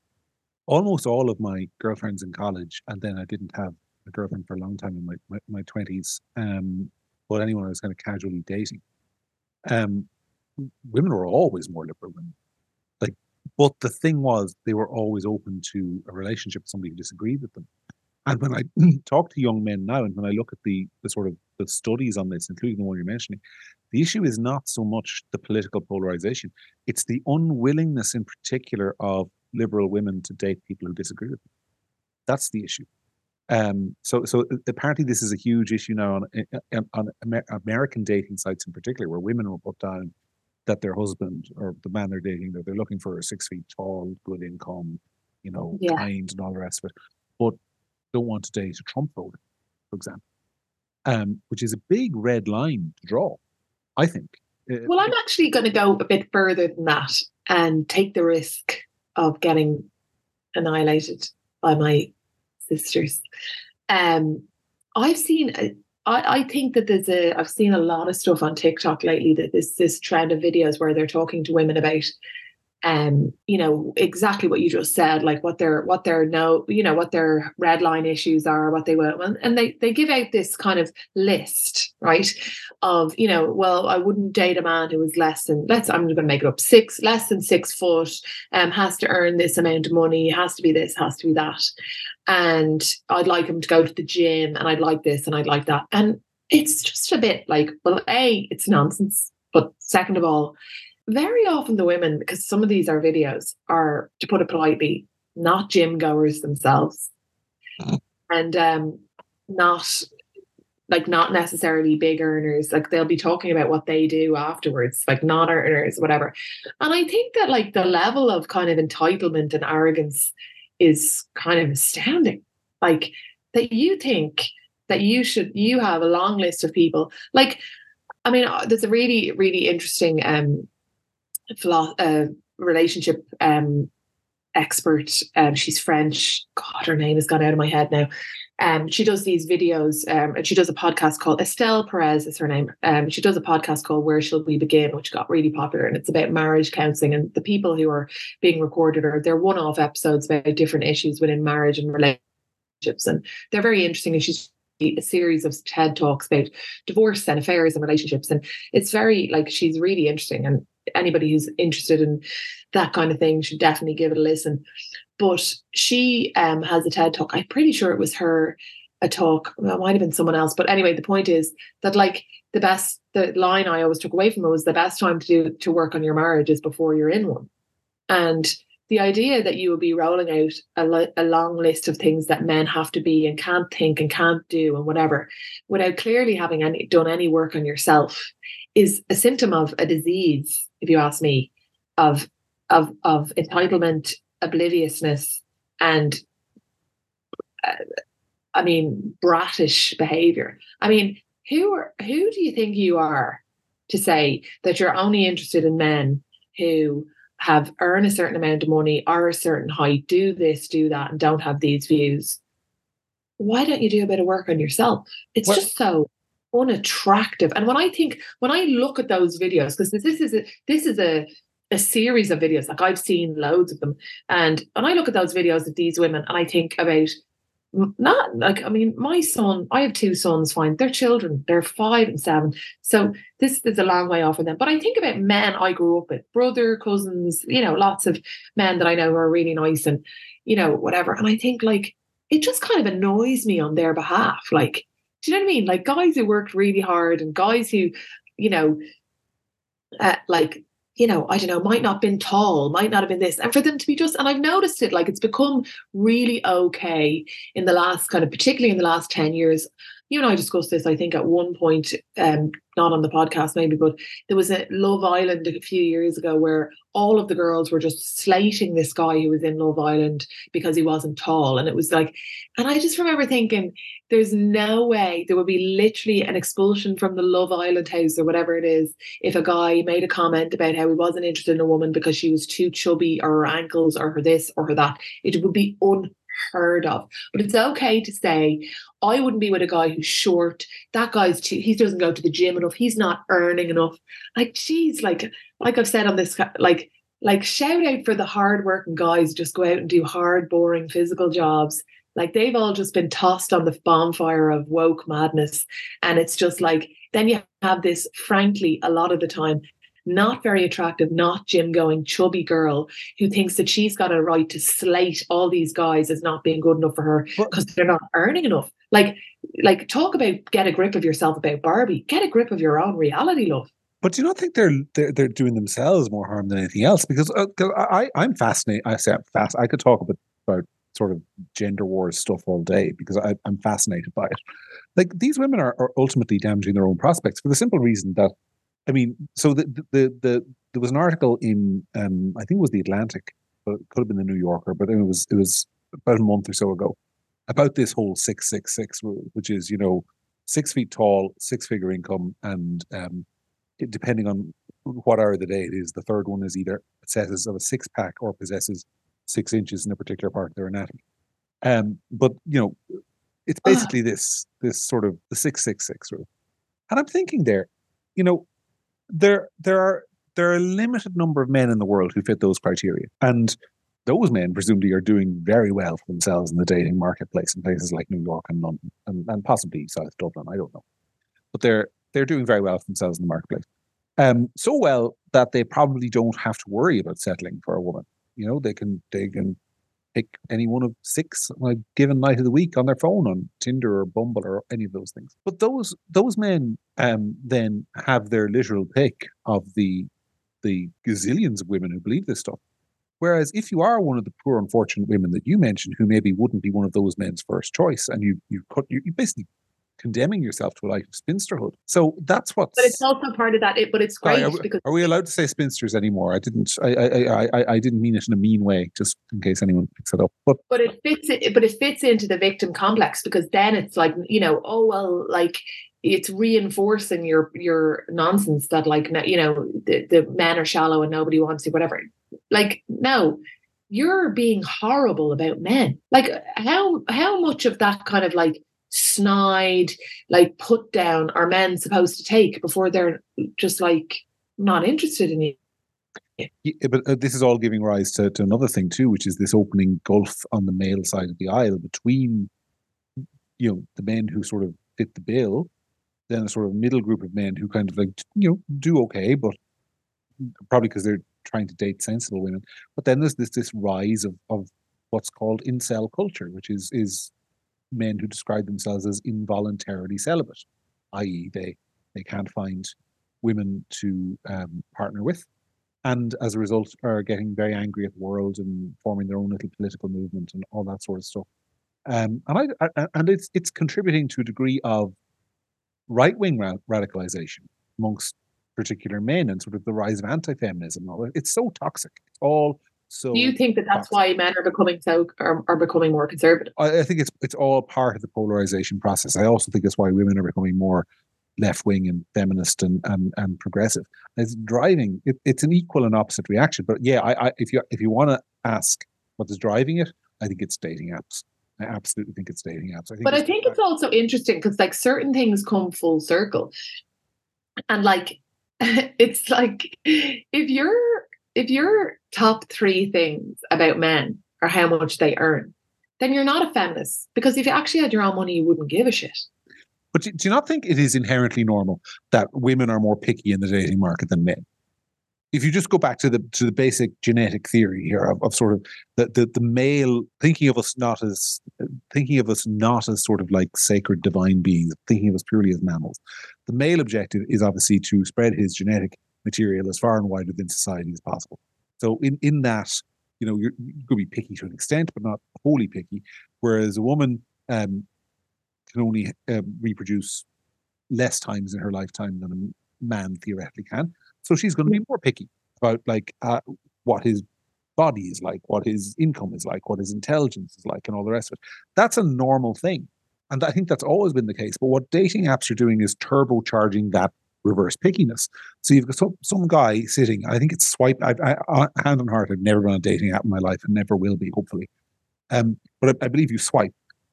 almost all of my girlfriends in college, and then I didn't have a girlfriend for a long time in my my twenties. Um, but anyone I was kind of casually dating, um, women were always more liberal than but the thing was, they were always open to a relationship with somebody who disagreed with them. And when I (clears throat) talk to young men now, and when I look at the the sort of the studies on this, including the one you're mentioning, the issue is not so much the political polarization; it's the unwillingness, in particular, of liberal women to date people who disagree with them. That's the issue. Um, so, so uh, apparently, this is a huge issue now on on, on American dating sites, in particular, where women will put down that their husband or the man they're dating that they're looking for a six feet tall, good income, you know, yeah. kind and all the rest of it, but don't want to date a Trump voter, for example, um, which is a big red line to draw, I think. Uh, well, I'm actually going to go a bit further than that and take the risk of getting annihilated by my sisters. Um, I've seen I, I think that there's a I've seen a lot of stuff on TikTok lately that there's this trend of videos where they're talking to women about um you know exactly what you just said like what their what their no you know what their red line issues are what they will and they they give out this kind of list right of you know well i wouldn't date a man who was less than let's i'm going to make it up six less than six foot um has to earn this amount of money has to be this has to be that and I'd like him to go to the gym and I'd like this and I'd like that. And it's just a bit like, well, A, it's nonsense. But second of all, very often the women, because some of these are videos, are, to put it politely, not gym goers themselves. Mm-hmm. And um, not like not necessarily big earners like they'll be talking about what they do afterwards like not earners whatever and i think that like the level of kind of entitlement and arrogance is kind of astounding. Like that you think that you should you have a long list of people. Like, I mean, uh, there's a really really interesting um, philo- uh, relationship um expert. Um, she's French. God, her name has gone out of my head now. Um, she does these videos, um, and she does a podcast called Esther Perel is her name. Um, she does a podcast called Where Shall We Begin, which got really popular, and it's about marriage counseling. And the people who are being recorded are they're one-off episodes about different issues within marriage and relationships, and they're very interesting. And she's a series of TED talks about divorce and affairs and relationships, and it's very like she's really interesting. And anybody who's interested in that kind of thing should definitely give it a listen. But she um, has a TED talk. I'm pretty sure it was her a talk. It might have been someone else. But anyway, the point is that like the best the line I always took away from it was the best time to do to work on your marriage is before you're in one. And the idea that you would be rolling out a, a long list of things that men have to be and can't think and can't do and whatever without clearly having any done any work on yourself is a symptom of a disease if you ask me of of of entitlement obliviousness and uh, I mean bratish behavior. I mean, who are who do you think you are to say that you're only interested in men who have earned a certain amount of money, are a certain height, do this, do that, and don't have these views? Why don't you do a bit of work on yourself? It's well, just so unattractive. And when I think, when I look at those videos, because this is a, this is a a series of videos. Like I've seen loads of them, and and I look at those videos of these women, and I think about not like I mean, my son. I have two sons. Fine, they're children. They're five and seven. So this is a long way off for them. But I think about men I grew up with, brother, cousins. You know, lots of men that I know are really nice and you know whatever. And I think like it just kind of annoys me on their behalf. Like, do you know what I mean? Like guys who worked really hard and guys who, you know, uh, like you know, I don't know, might not have been tall, might not have been this. And for them to be just, and I've noticed it, like it's become really okay in the last kind of, particularly in the last 10 years. You and I discussed this, I think, at one point, um, not on the podcast maybe, but there was a Love Island a few years ago where all of the girls were just slating this guy who was in Love Island because he wasn't tall. And it was like, and I just remember thinking, there's no way there would be literally an expulsion from the Love Island house or whatever it is if a guy made a comment about how he wasn't interested in a woman because she was too chubby or her ankles or her this or her that. It would be unheard of. But it's okay to say, I wouldn't be with a guy who's short. That guy's too, he doesn't go to the gym enough. He's not earning enough. Like, geez, like, like I've said on this, like, like shout out for the hardworking guys just go out and do hard, boring physical jobs like they've all just been tossed on the bonfire of woke madness. And it's just like, then you have this, frankly, a lot of the time, not very attractive, not gym going, chubby girl who thinks that she's got a right to slate all these guys as not being good enough for her because they're not earning enough. Like, like talk about get a grip of yourself about Barbie. Get a grip of your own reality, love. But do you not think they're they're, they're doing themselves more harm than anything else? Because uh, I I'm fascinated. I say I'm fast. I could talk about about sort of gender wars stuff all day because I, am fascinated by it. Like these women are, are ultimately damaging their own prospects for the simple reason that, I mean, so the the the, there was an article in um, I think it was the Atlantic, but it could have been the New Yorker, but it was it was about a month or so ago about this whole six six six rule, which is you know six feet tall, six figure income, and um, it, depending on what hour of the day it is, the third one is either possesses of a six pack or possesses six inches in a particular part of their anatomy. Um, but you know, it's basically this this sort of the six six six rule. And I'm thinking there, you know, there there are there are a limited number of men in the world who fit those criteria, and those men presumably are doing very well for themselves in the dating marketplace in places like New York and London and, and possibly South Dublin. I don't know, but they're they're doing very well for themselves in the marketplace. Um, so well that they probably don't have to worry about settling for a woman you know, they can they can pick any one of six on a given night of the week on their phone on Tinder or Bumble or any of those things. But those those men um, then have their literal pick of the the gazillions of women who believe this stuff. Whereas if you are one of the poor unfortunate women that you mentioned who maybe wouldn't be one of those men's first choice and you you cut you, you basically condemning yourself to a life of spinsterhood. So that's what. But it's also part of that. It, but it's great are, because. Are we allowed to say spinsters anymore? I didn't. I, I I I didn't mean it in a mean way, just in case anyone picks it up. But but it fits it. But it fits into the victim complex because then it's like you know, oh well, like it's reinforcing your your nonsense that like you know the, the men are shallow and nobody wants you whatever like no you're being horrible about men like how how much of that kind of like snide, like put down are men supposed to take before they're just like not interested in you? Yeah, but uh, this is all giving rise to, to another thing too, which is this opening gulf on the male side of the aisle between, you know, the men who sort of fit the bill, then a sort of middle group of men who kind of like you know do okay, but probably because they're trying to date sensible women. But then there's this this rise of of what's called incel culture, which is is men who describe themselves as involuntarily celibate, i.e., they they can't find women to um, partner with, and as a result are getting very angry at the world and forming their own little political movement and all that sort of stuff. Um, and I, I, and it's it's contributing to a degree of right wing ra- radicalization amongst particular men and sort of the rise of anti feminism. It's so toxic. It's all so, do you think that that's why men are becoming so are, are becoming more conservative? I, I, think it's it's all part of the polarization process. I also think it's why women are becoming more left wing and feminist and and, and progressive. It's driving. It, it's an equal and opposite reaction. But yeah, I, I if you if you want to ask what is driving it, I think it's dating apps. I absolutely think it's dating apps. I but I think it's also interesting because like certain things come full circle, and like (laughs) it's like if you're if your top three things about men are how much they earn, then you're not a feminist because if you actually had your own money, you wouldn't give a shit. But do, you not think it is inherently normal that women are more picky in the dating market than men? If you just go back to the to the basic genetic theory here of, of sort of the, the the male thinking of us not as thinking of us not as sort of like sacred divine beings, thinking of us purely as mammals. The male objective is obviously to spread his genetic material as far and wide within society as possible. So in in that, you know, you're, you could be picky to an extent, but not wholly picky. Whereas a woman um, can only uh, reproduce less times in her lifetime than a man theoretically can. So she's going to be more picky about like uh, what his body is like, what his income is like, what his intelligence is like, and all the rest of it. That's a normal thing. And I think that's always been the case. But what dating apps are doing is turbocharging that reverse pickiness. So you've got some, some guy sitting, I think it's swipe, I, I, hand on heart, I've never been on a dating app in my life and never will be, hopefully. Um, but I, I believe you swipe.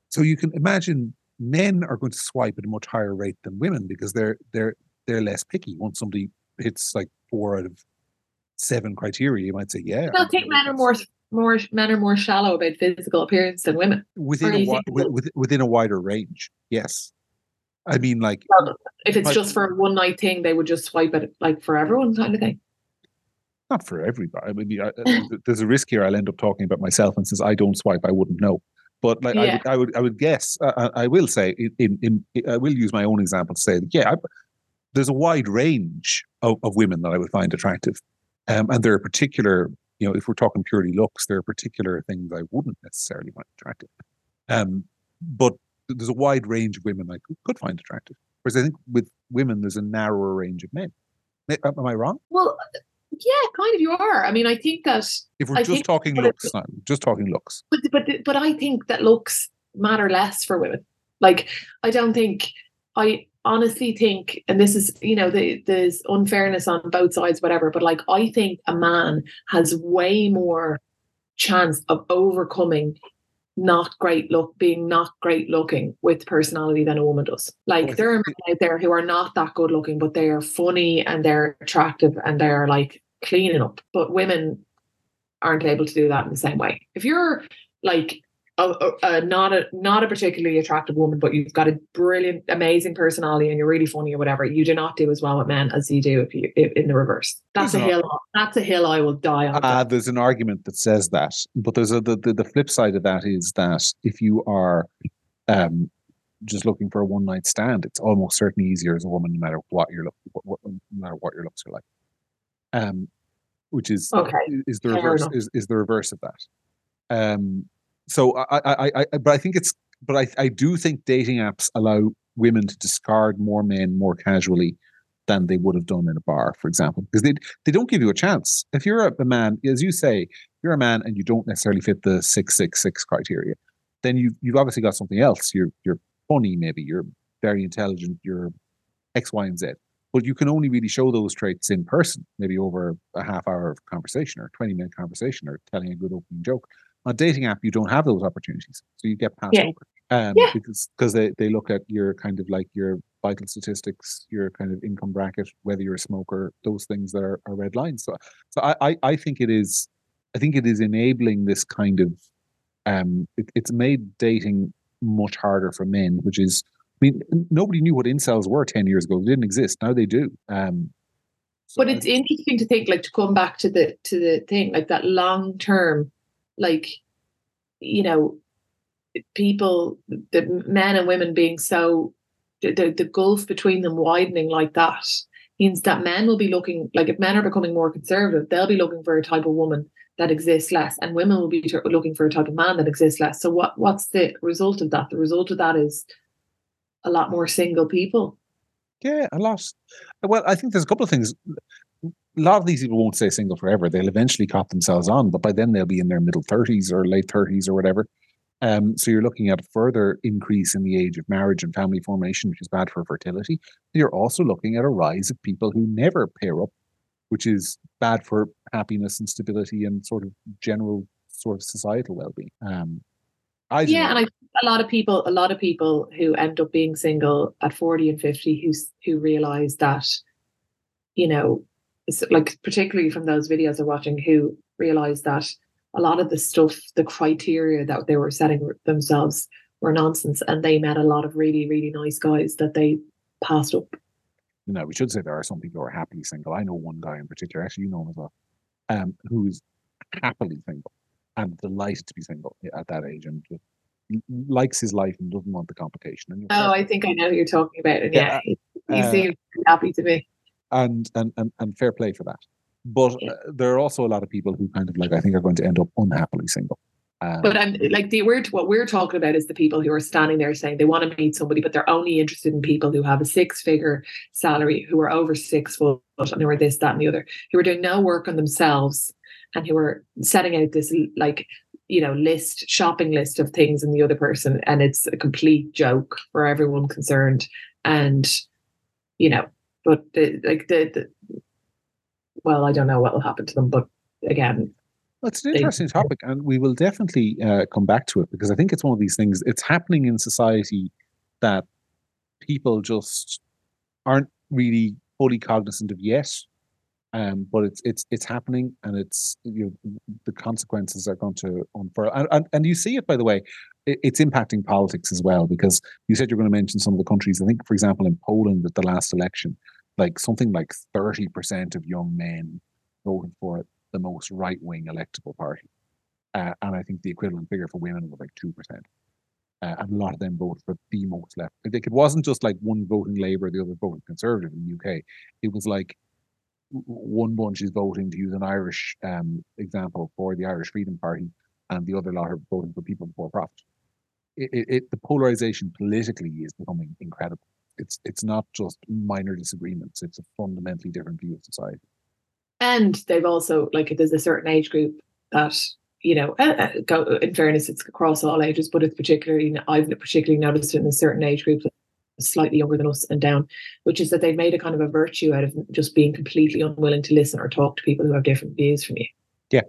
So you can imagine men are going to swipe at a much higher rate than women because they're they're they're less picky. Once somebody hits like four out of seven criteria, you might say, yeah. I think men are more more men are more shallow about physical appearance than women within a, within a wider range. Yes, I mean, like if it's just for a one night thing, they would just swipe it like for everyone kind of thing. Not for everybody. I mean, I, there's a risk here. I'll end up talking about myself, and since I don't swipe, I wouldn't know. But like yeah. I, I, would, I would guess. Uh, I will say, in, in, in, I will use my own example to say that yeah, I, there's a wide range of, of women that I would find attractive, um, and there are particular, you know, if we're talking purely looks, there are particular things I wouldn't necessarily find attractive. Um, but there's a wide range of women I could, could find attractive. Whereas I think with women, there's a narrower range of men. Am I wrong? Well, yeah, kind of. You are. I mean, I think that if we're I just talking looks, not just talking looks. But but but I think that looks matter less for women. Like I don't think I honestly think, and this is you know the, there's unfairness on both sides, whatever. But like I think a man has way more chance of overcoming not great look being not great looking with personality than a woman does. Like there are men out there who are not that good looking, but they are funny and they're attractive and they're like cleaning up. But women aren't able to do that in the same way. If you're like a, a, not a not a particularly attractive woman, but you've got a brilliant, amazing personality and you're really funny or whatever, you do not do as well with men as you do if you if, in the reverse. That's there's a hill. That's a hill I will die on. Uh, there's an argument that says that, but there's a the, the, the flip side of that is that if you are um just looking for a one night stand, it's almost certainly easier as a woman, no matter what your look, what, what, no matter what your looks are like um, which is okay. is the reverse is, is the reverse of that. Um, so I, I, I, but I think it's, but I, I do think dating apps allow women to discard more men more casually than they would have done in a bar, for example, because they they don't give you a chance. If you're a, a man, as you say, you're a man and you don't necessarily fit the six six six criteria, then you you've obviously got something else. You're you're funny, maybe you're very intelligent, you're X, Y, and Z. But you can only really show those traits in person, maybe over a half hour of conversation or 20 minute conversation or telling a good opening joke. On dating app, you don't have those opportunities. So you get passed yeah. over. Um, yeah. because because they, they look at your kind of like your vital statistics, your kind of income bracket, whether you're a smoker, those things that are, are red lines. So so I, I, I think it is I think it is enabling this kind of um it, it's made dating much harder for men, which is I mean, nobody knew what incels were 10 years ago. They didn't exist. Now they do. Um, so but it's I, interesting to think, like, to come back to the to the thing, like that long term, like, you know, people, the men and women being so, the, the gulf between them widening like that means that men will be looking, like, if men are becoming more conservative, they'll be looking for a type of woman that exists less, and women will be looking for a type of man that exists less. So, what what's the result of that? The result of that is a lot more single people. Yeah, a lot. Well, I think there's a couple of things. A lot of these people won't stay single forever. They'll eventually cop themselves on, but by then they'll be in their middle 30s or late 30s or whatever. Um, so you're looking at a further increase in the age of marriage and family formation, which is bad for fertility. You're also looking at a rise of people who never pair up, which is bad for happiness and stability and sort of general sort of societal well-being. Um, I yeah, and I a lot of people, a lot of people who end up being single at forty and fifty, who who realize that, you know, like particularly from those videos of watching, who realized that a lot of the stuff, the criteria that they were setting themselves were nonsense, and they met a lot of really, really nice guys that they passed up. You know, we should say there are some people who are happily single. I know one guy in particular, actually, you know him as well, um, who's happily single and delighted to be single at that age and likes his life and doesn't want the complication. And oh, I think I know who you're talking about. And yeah, yeah he, he uh, seems happy to be. And, and and and fair play for that. But uh, there are also a lot of people who kind of like I think are going to end up unhappily single. Um, but I'm like the word what we're talking about is the people who are standing there saying they want to meet somebody, but they're only interested in people who have a six figure salary, who are over six foot, and who are this, that, and the other, who are doing no work on themselves and who are setting out this like you know list shopping list of things in the other person and it's a complete joke for everyone concerned and you know but the, like the, the well i don't know what will happen to them but again well, it's an interesting they, topic and we will definitely uh, come back to it because i think it's one of these things it's happening in society that people just aren't really fully cognizant of yet um, but it's it's it's happening, and it's you know, the consequences are going to unfurl. And, and, and you see it, by the way, it, it's impacting politics as well. Because you said you're going to mention some of the countries. I think, for example, in Poland at the last election, like something like thirty percent of young men voted for the most right wing electable party, uh, and I think the equivalent figure for women was like two percent. Uh, and a lot of them voted for the most left. Like it wasn't just like one voting Labour, the other voting Conservative in the UK. It was like one bunch is voting to use an Irish um, example for the Irish Freedom Party, and the other lot are voting for People Before Profit. It, it, it, the polarization politically is becoming incredible. It's it's not just minor disagreements; it's a fundamentally different view of society. And they've also like there's a certain age group that you know, uh, uh go, in fairness, it's across all ages, but it's particularly I've particularly noticed it in a certain age group slightly younger than us and down, which is that they've made a kind of a virtue out of just being completely unwilling to listen or talk to people who have different views from you. Yeah.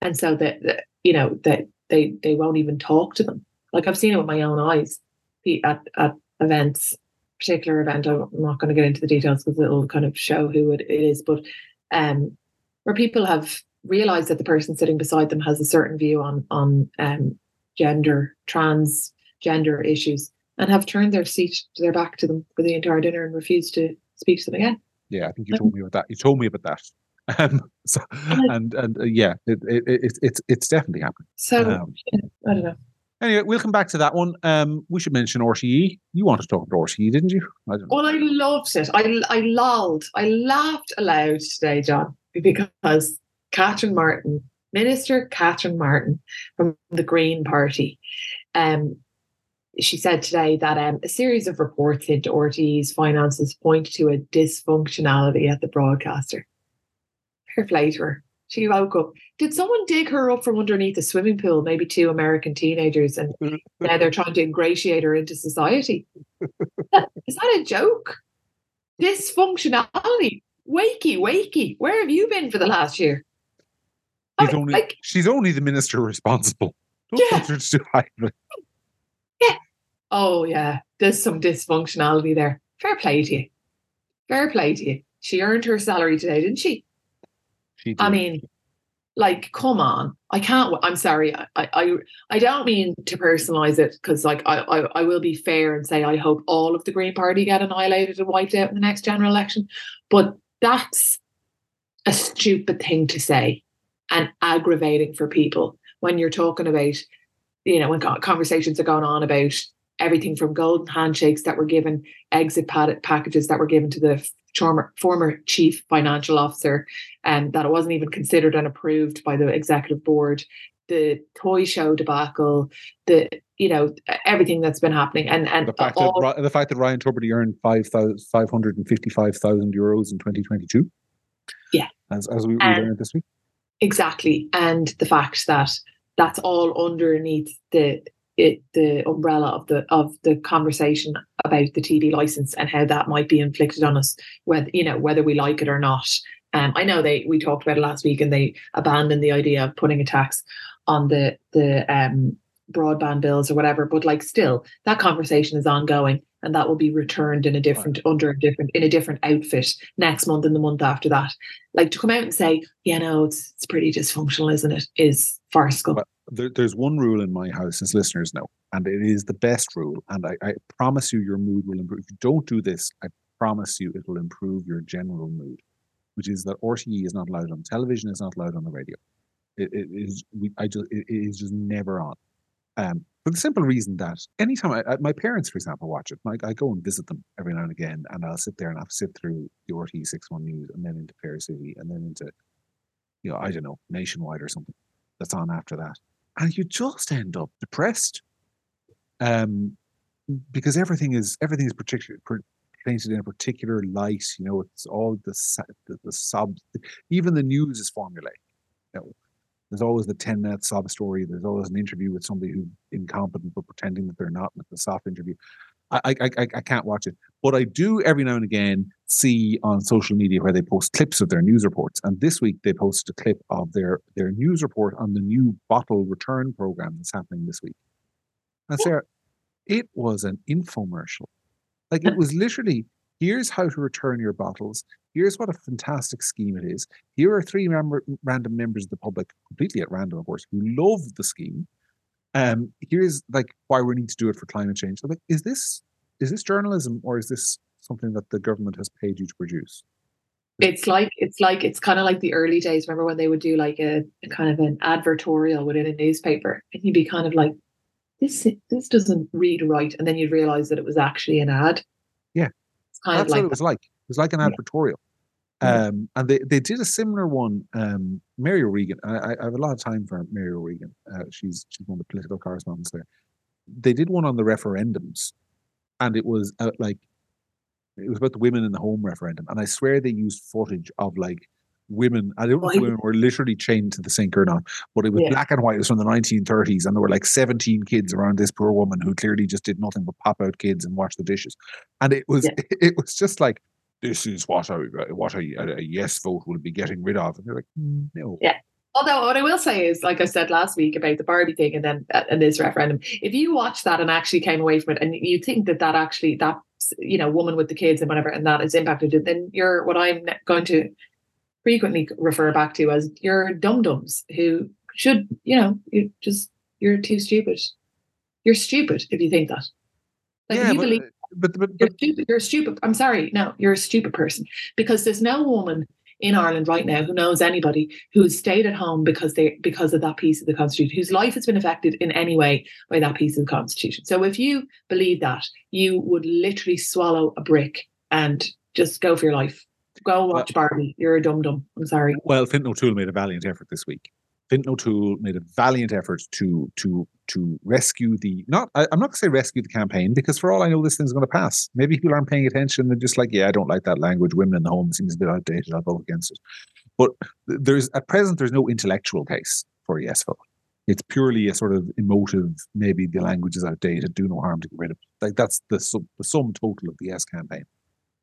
And so that, that you know that they they won't even talk to them. Like I've seen it with my own eyes at at events, particular event. I'm not going to get into the details because it'll kind of show who it is, but um, where people have realized that the person sitting beside them has a certain view on on um, gender, trans gender issues, and have turned their seat to their back to them for the entire dinner and refused to speak to them again. Yeah, I think you told me about that. You told me about that. (laughs) Um, so, and and uh, yeah, it, it, it, it's it's definitely happening. So um, I don't know. Anyway, we'll come back to that one. Um, we should mention RTE. You wanted to talk about RTE, didn't you? I well, I loved it. I I lolled. I laughed aloud today, John, because Catherine Martin, Minister Catherine Martin from the Green Party, um, she said today that um, a series of reports into RTE's finances point to a dysfunctionality at the broadcaster. Her play. She woke up. Did someone dig her up from underneath a swimming pool? Maybe two American teenagers, and mm-hmm. now they're trying to ingratiate her into society. (laughs) Is that a joke? Dysfunctionality. Wakey, wakey. Where have you been for the last year? She's, I, only, like, she's only the minister responsible. Don't yeah oh yeah, there's some dysfunctionality there. Fair play to you. Fair play to you. She earned her salary today, didn't she? I mean, like, come on. I can't. I'm sorry. I I I don't mean to personalize it because, like, I, I I will be fair and say I hope all of the Green Party get annihilated and wiped out in the next general election. But that's a stupid thing to say and aggravating for people when you're talking about, you know, when conversations are going on about everything from golden handshakes that were given, exit packages that were given to the former, former chief financial officer, and that it wasn't even considered and approved by the executive board. The toy show debacle, the you know everything that's been happening, and and the fact all, that the fact that Ryan Tubridy earned five five hundred and fifty five thousand euros in twenty twenty two. Yeah, as as we, we learned this week. Exactly, and the fact that that's all underneath the it, the umbrella of the of the conversation about the TV license and how that might be inflicted on us, whether you know whether we like it or not. Um, I know they we talked about it last week and they abandoned the idea of putting a tax on the the um, broadband bills or whatever, but like still that conversation is ongoing and that will be returned in a different right. under a different in a different outfit next month and the month after that. Like to come out and say, yeah, no, it's it's pretty dysfunctional, isn't it? Is farcical. Well, there, there's one rule in my house, as listeners know, and it is the best rule. And I, I promise you, your mood will improve. If you don't do this, I promise you, it will improve your general mood. Which is that RTE is not allowed on television, it's not allowed on the radio. It, it is we, I just it, is just never on. Um, for the simple reason that anytime I, my parents, for example, watch it, I, I, go and visit them every now and again, and I'll sit there and I'll sit through the RTE six one news, and then into Fair City, and then into, you know, I don't know, Nationwide or something that's on after that, and you just end up depressed, um, because everything is everything is particular painted in a particular light. You know, it's all the the, the even the news is formulaic. You know, there's always the 10 minute sob story. There's always an interview with somebody who's incompetent but pretending that they're not, with the soft interview. I, I, I, I can't watch it. But I do every now and again see on social media where they post clips of their news reports. And this week they posted a clip of their, their news report on the new bottle return program that's happening this week. And Sarah, it was an infomercial. Like it (laughs) was literally here's how to return your bottles. Here's what a fantastic scheme it is. Here are three member, random members of the public, completely at random, of course, who love the scheme. Um, here's like why we need to do it for climate change. So like, is this is this journalism or is this something that the government has paid you to produce? It's like it's like it's kind of like the early days. Remember when they would do like a, a kind of an advertorial within a newspaper, and you'd be kind of like, this this doesn't read right, and then you'd realize that it was actually an ad. Yeah, it's kind That's of like what it was like. It was like an advertorial. Yeah. Um, and they, they did a similar one. Um, Mary O'Regan. I, I have a lot of time for Mary O'Regan. Uh, she's she's one of the political correspondents there. They did one on the referendums, and it was uh, like it was about the women in the home referendum. And I swear they used footage of like women. I don't know if women were literally chained to the sink or not, but it was yeah. black and white. It was from the 1930s, and there were like 17 kids around this poor woman who clearly just did nothing but pop out kids and wash the dishes. And it was, yeah. (laughs) it was just like, this is what a what a, a, yes vote will be getting rid of. And they're like, mm, no. Yeah. Although what I will say is, like I said last week about the Barbie thing, and then uh, and this referendum, if you watch that and actually came away from it, and you think that that actually that you know woman with the kids and whatever, and that is impacted then you're what I'm going to frequently refer back to as your dum dums who should, you know, you just you're too stupid. You're stupid if you think that. Like yeah, you but, believe but, but, but, you're stupid, you're stupid. I'm sorry, no, you're a stupid person because there's no woman in Ireland right now who knows anybody who's stayed at home because they because of that piece of the constitution, whose life has been affected in any way by that piece of the constitution. So if you believe that, you would literally swallow a brick and just go for your life. Go watch well, Barbie. You're a dum dum. I'm sorry. Well, Fintan O'Toole made a valiant effort this week. Fintan O'Toole made a valiant effort to to to rescue the not. I, am not going to say rescue the campaign because for all I know, this thing's going to pass. Maybe people aren't paying attention. They're just like, yeah, I don't like that language. Women in the home seems a bit outdated. I'll vote against it. But there's at present there's no intellectual case for a yes vote. It's purely a sort of emotive. Maybe the language is outdated. Do no harm to get rid of. Like that's the the sum total of the yes campaign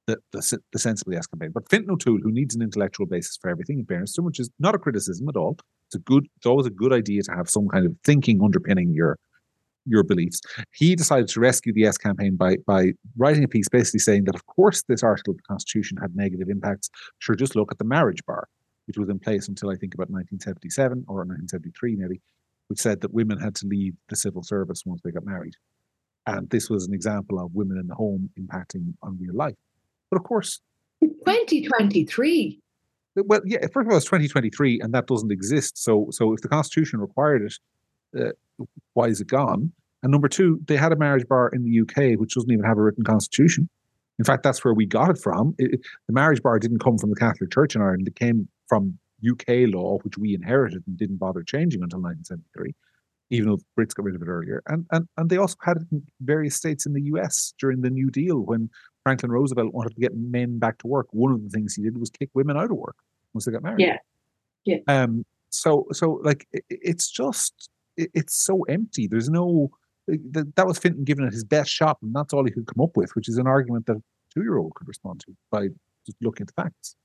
the, the, the sensible yes campaign. But Fintan O'Toole, who needs an intellectual basis for everything, in fairness to which is not a criticism at all. It's a good. It's always a good idea to have some kind of thinking underpinning your your beliefs. He decided to rescue the S campaign by by writing a piece basically saying that of course this article of the Constitution had negative impacts. Sure, just look at the marriage bar, which was in place until I think about 1977 or 1973 maybe, which said that women had to leave the civil service once they got married. And this was an example of women in the home impacting on real life. But of course, 2023. Well, yeah. First of all, it's 2023, and that doesn't exist. So, so if the Constitution required it, uh, why is it gone? And number two, they had a marriage bar in the UK, which doesn't even have a written constitution. In fact, that's where we got it from. It, the marriage bar didn't come from the Catholic Church in Ireland; it came from UK law, which we inherited and didn't bother changing until 1973, even though the Brits got rid of it earlier. And and and they also had it in various states in the US during the New Deal when Franklin Roosevelt wanted to get men back to work, one of the things he did was kick women out of work once they got married. Yeah, yeah. Um. So so like it, it's just it, it's so empty. There's no that, that was Fintan giving it his best shot, and that's all he could come up with, which is an argument that a two year old could respond to by just looking at the facts.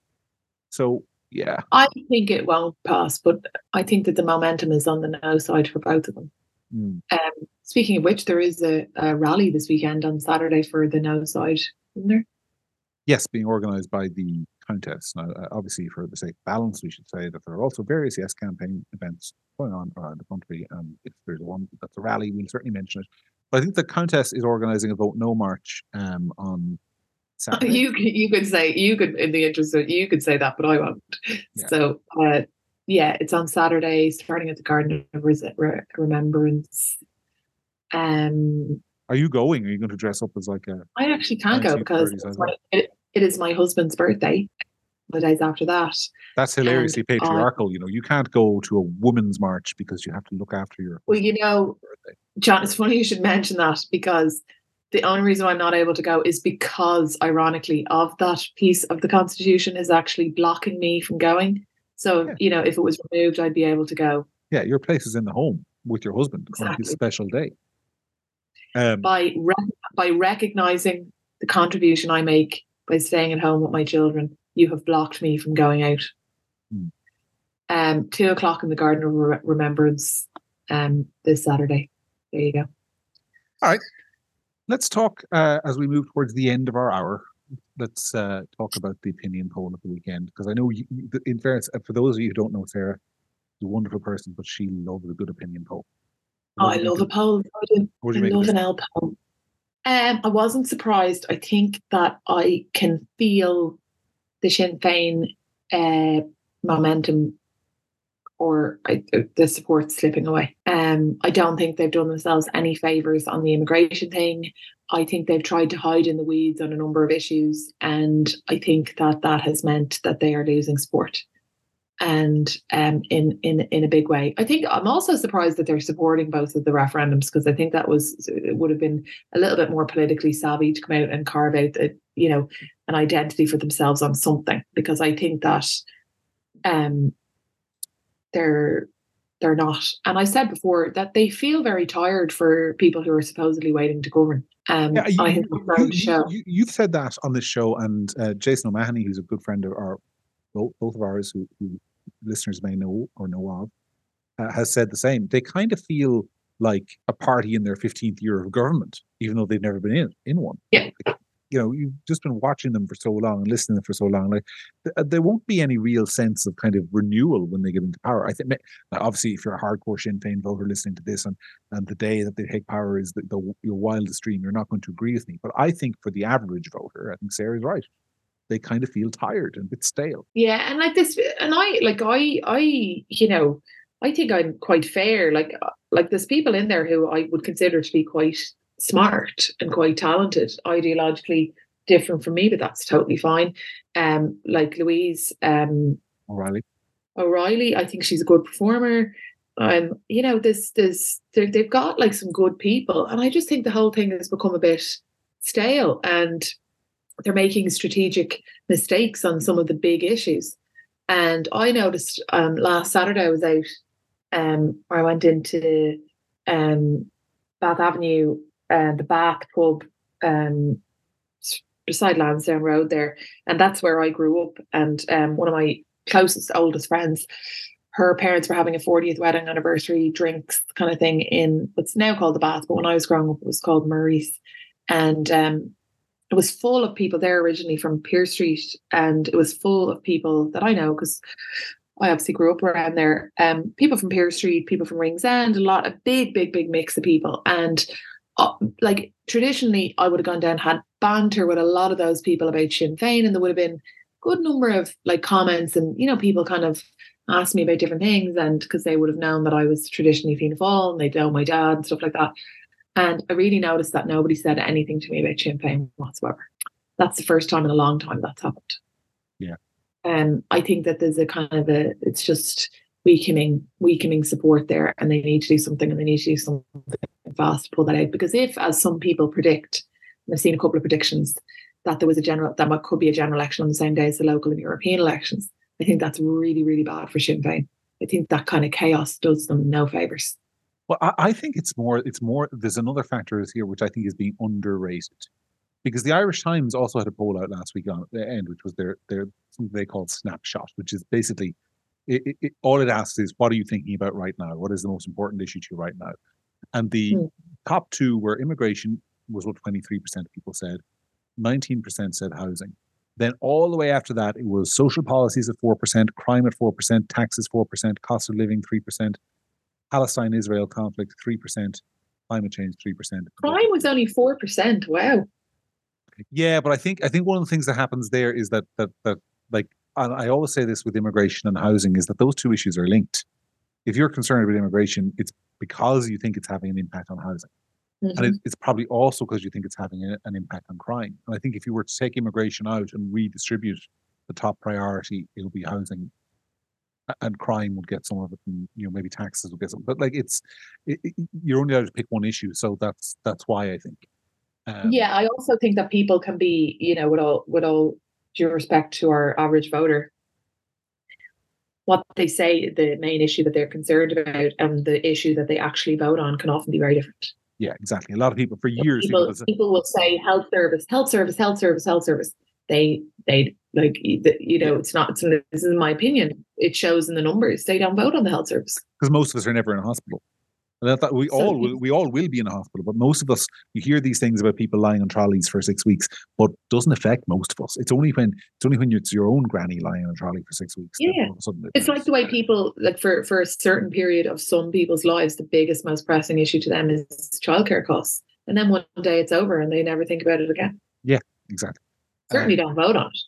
So yeah, I think it won't pass, but I think that the momentum is on the no side for both of them. Mm. Um, speaking of which, there is a, a, rally this weekend on Saturday for the no side, isn't there? Yes, being organised by the Countess. Now, uh, obviously, for the sake of balance, we should say that there are also various Yes campaign events going on around the country. And if there's one that's a rally, we'll certainly mention it. But I think the Countess is organising a vote no march um, on (laughs) Saturday. You you could say you could in the interest of you could say that, but I won't. Yeah. So uh, yeah, it's on Saturday, starting at the Garden of Remembrance. Um, are you going? Are you going to dress up as like a? I actually can't go because my, it, it is my husband's birthday. The days after that. That's hilariously and, patriarchal. Uh, you know, you can't go to a women's march because you have to look after your. Well, you know, birthday. John, it's funny you should mention that because the only reason I'm not able to go is because, ironically, of that piece of the Constitution is actually blocking me from going. So, yeah. you know, if it was removed, I'd be able to go. Yeah, your place is in the home with your husband exactly. on his special day. Um, by re- by recognizing the contribution I make by staying at home with my children, you have blocked me from going out. Hmm. Um, two o'clock in the Garden of Re- Remembrance um, this Saturday. There you go. All right. Let's talk uh, as we move towards the end of our hour. Let's uh, talk about the opinion poll of the weekend because I know, you, in fairness, uh, for those of you who don't know Sarah, she's a wonderful person, but she loves a good opinion poll. Oh, I love a poll. I, do. I love an L poll. Um, I wasn't surprised. I think that I can feel the Sinn Féin uh, momentum or I, the support slipping away. Um, I don't think they've done themselves any favors on the immigration thing. I think they've tried to hide in the weeds on a number of issues, and I think that that has meant that they are losing support, and um, in in in a big way. I think I'm also surprised that they're supporting both of the referendums because I think that was it would have been a little bit more politically savvy to come out and carve out the, you know an identity for themselves on something because I think that um they're they're not. And I said before that they feel very tired for people who are supposedly waiting to govern. Um, yeah, you, I think you, have said that on this show, and uh, Jason O'Mahony, who's a good friend of our both, both of ours, who, who listeners may know or know of, uh, has said the same. They kind of feel like a party in their 15th year of government, even though they've never been in in one. Yeah. Like, you know you've just been watching them for so long and listening for so long like th- uh, there won't be any real sense of kind of renewal when they get into power i think obviously if you're a hardcore sinn féin voter listening to this and and the day that they take power is the, the your wildest dream you're not going to agree with me but i think for the average voter i think sarah's right they kind of feel tired and a bit stale yeah and like this and i like i i you know i think i'm quite fair like uh, like there's people in there who i would consider to be quite smart and quite talented, ideologically different from me, but that's totally fine. Um, like Louise um, O'Reilly. O'Reilly, I think she's a good performer. Um, you know, this this they've got like some good people, and I just think the whole thing has become a bit stale, and they're making strategic mistakes on some of the big issues. And I noticed um, last Saturday I was out, um, I went into um, Bath Avenue uh, the Bath pub um, beside Lansdowne Road there, and that's where I grew up. And um, one of my closest, oldest friends, her parents were having a 40th wedding anniversary drinks kind of thing in what's now called the Bath, but when I was growing up, it was called Murray's, and um, it was full of people there originally from Pearse Street, and it was full of people that I know because I obviously grew up around there. Um, people from Pearse Street, people from Ringsend, a lot, a big, big, big mix of people, and uh, like traditionally, I would have gone down, had banter with a lot of those people about Sinn Féin, and there would have been good number of like comments, and you know, people kind of asked me about different things, and because they would have known that I was traditionally Fianna Fáil, and they'd know my dad and stuff like that. And I really noticed that nobody said anything to me about Sinn Féin whatsoever. That's the first time in a long time that's happened. Yeah. Um, I think that there's a kind of a, it's just weakening, weakening support there, and they need to do something, and they need to do something fast to pull that out. Because if, as some people predict, and I've seen a couple of predictions, that there was a general that what could be a general election on the same day as the local and European elections, I think that's really, really bad for Sinn Féin. I think that kind of chaos does them no favors. Well, I, I think it's more. It's more. There's another factor here which I think is being underrated, because the Irish Times also had a poll out last week on the end, which was their their something they call snapshot, which is basically it, it, all it asks is, what are you thinking about right now? What is the most important issue to you right now? And the mm. top two were immigration was what 23% of people said 19% said housing then all the way after that it was social policies at 4% crime at 4% taxes 4% cost of living 3% palestine israel conflict 3% climate change 3% Crime was only four percent. Wow. yeah but i think i think one of the things that happens there is that that that like and i always say this with immigration and housing is that those two issues are linked if you're concerned about immigration it's because you think it's having an impact on housing and it, it's probably also because you think it's having a, an impact on crime. And I think if you were to take immigration out and redistribute the top priority, it'll be housing, and crime would get some of it, and you know maybe taxes will get some. But like it's, it, it- you're only allowed to pick one issue, so that's that's why I think. Um, yeah, I also think that people can be, you know, with all with all due respect to our average voter, what they say the main issue that they're concerned about and the issue that they actually vote on can often be very different. yeah, exactly. A lot of people for years, people, people, people will say health service, health service, health service, health service. They they like you know it's not. It's, this is my opinion. It shows in the numbers. They don't vote on the health service. because most of us are never in a hospital. And I thought we So all will, we all will be in a hospital, but most of us, you hear these things about people lying on trolleys for six weeks, but doesn't affect most of us. It's only when it's only when it's your own granny lying on a trolley for six weeks. that Yeah. all of a sudden it It's like the way people like for for a certain period of some people's lives, the biggest, most pressing issue to them is childcare costs, and then one day it's over and they never think about it again. Yeah, exactly. Certainly don't vote on it.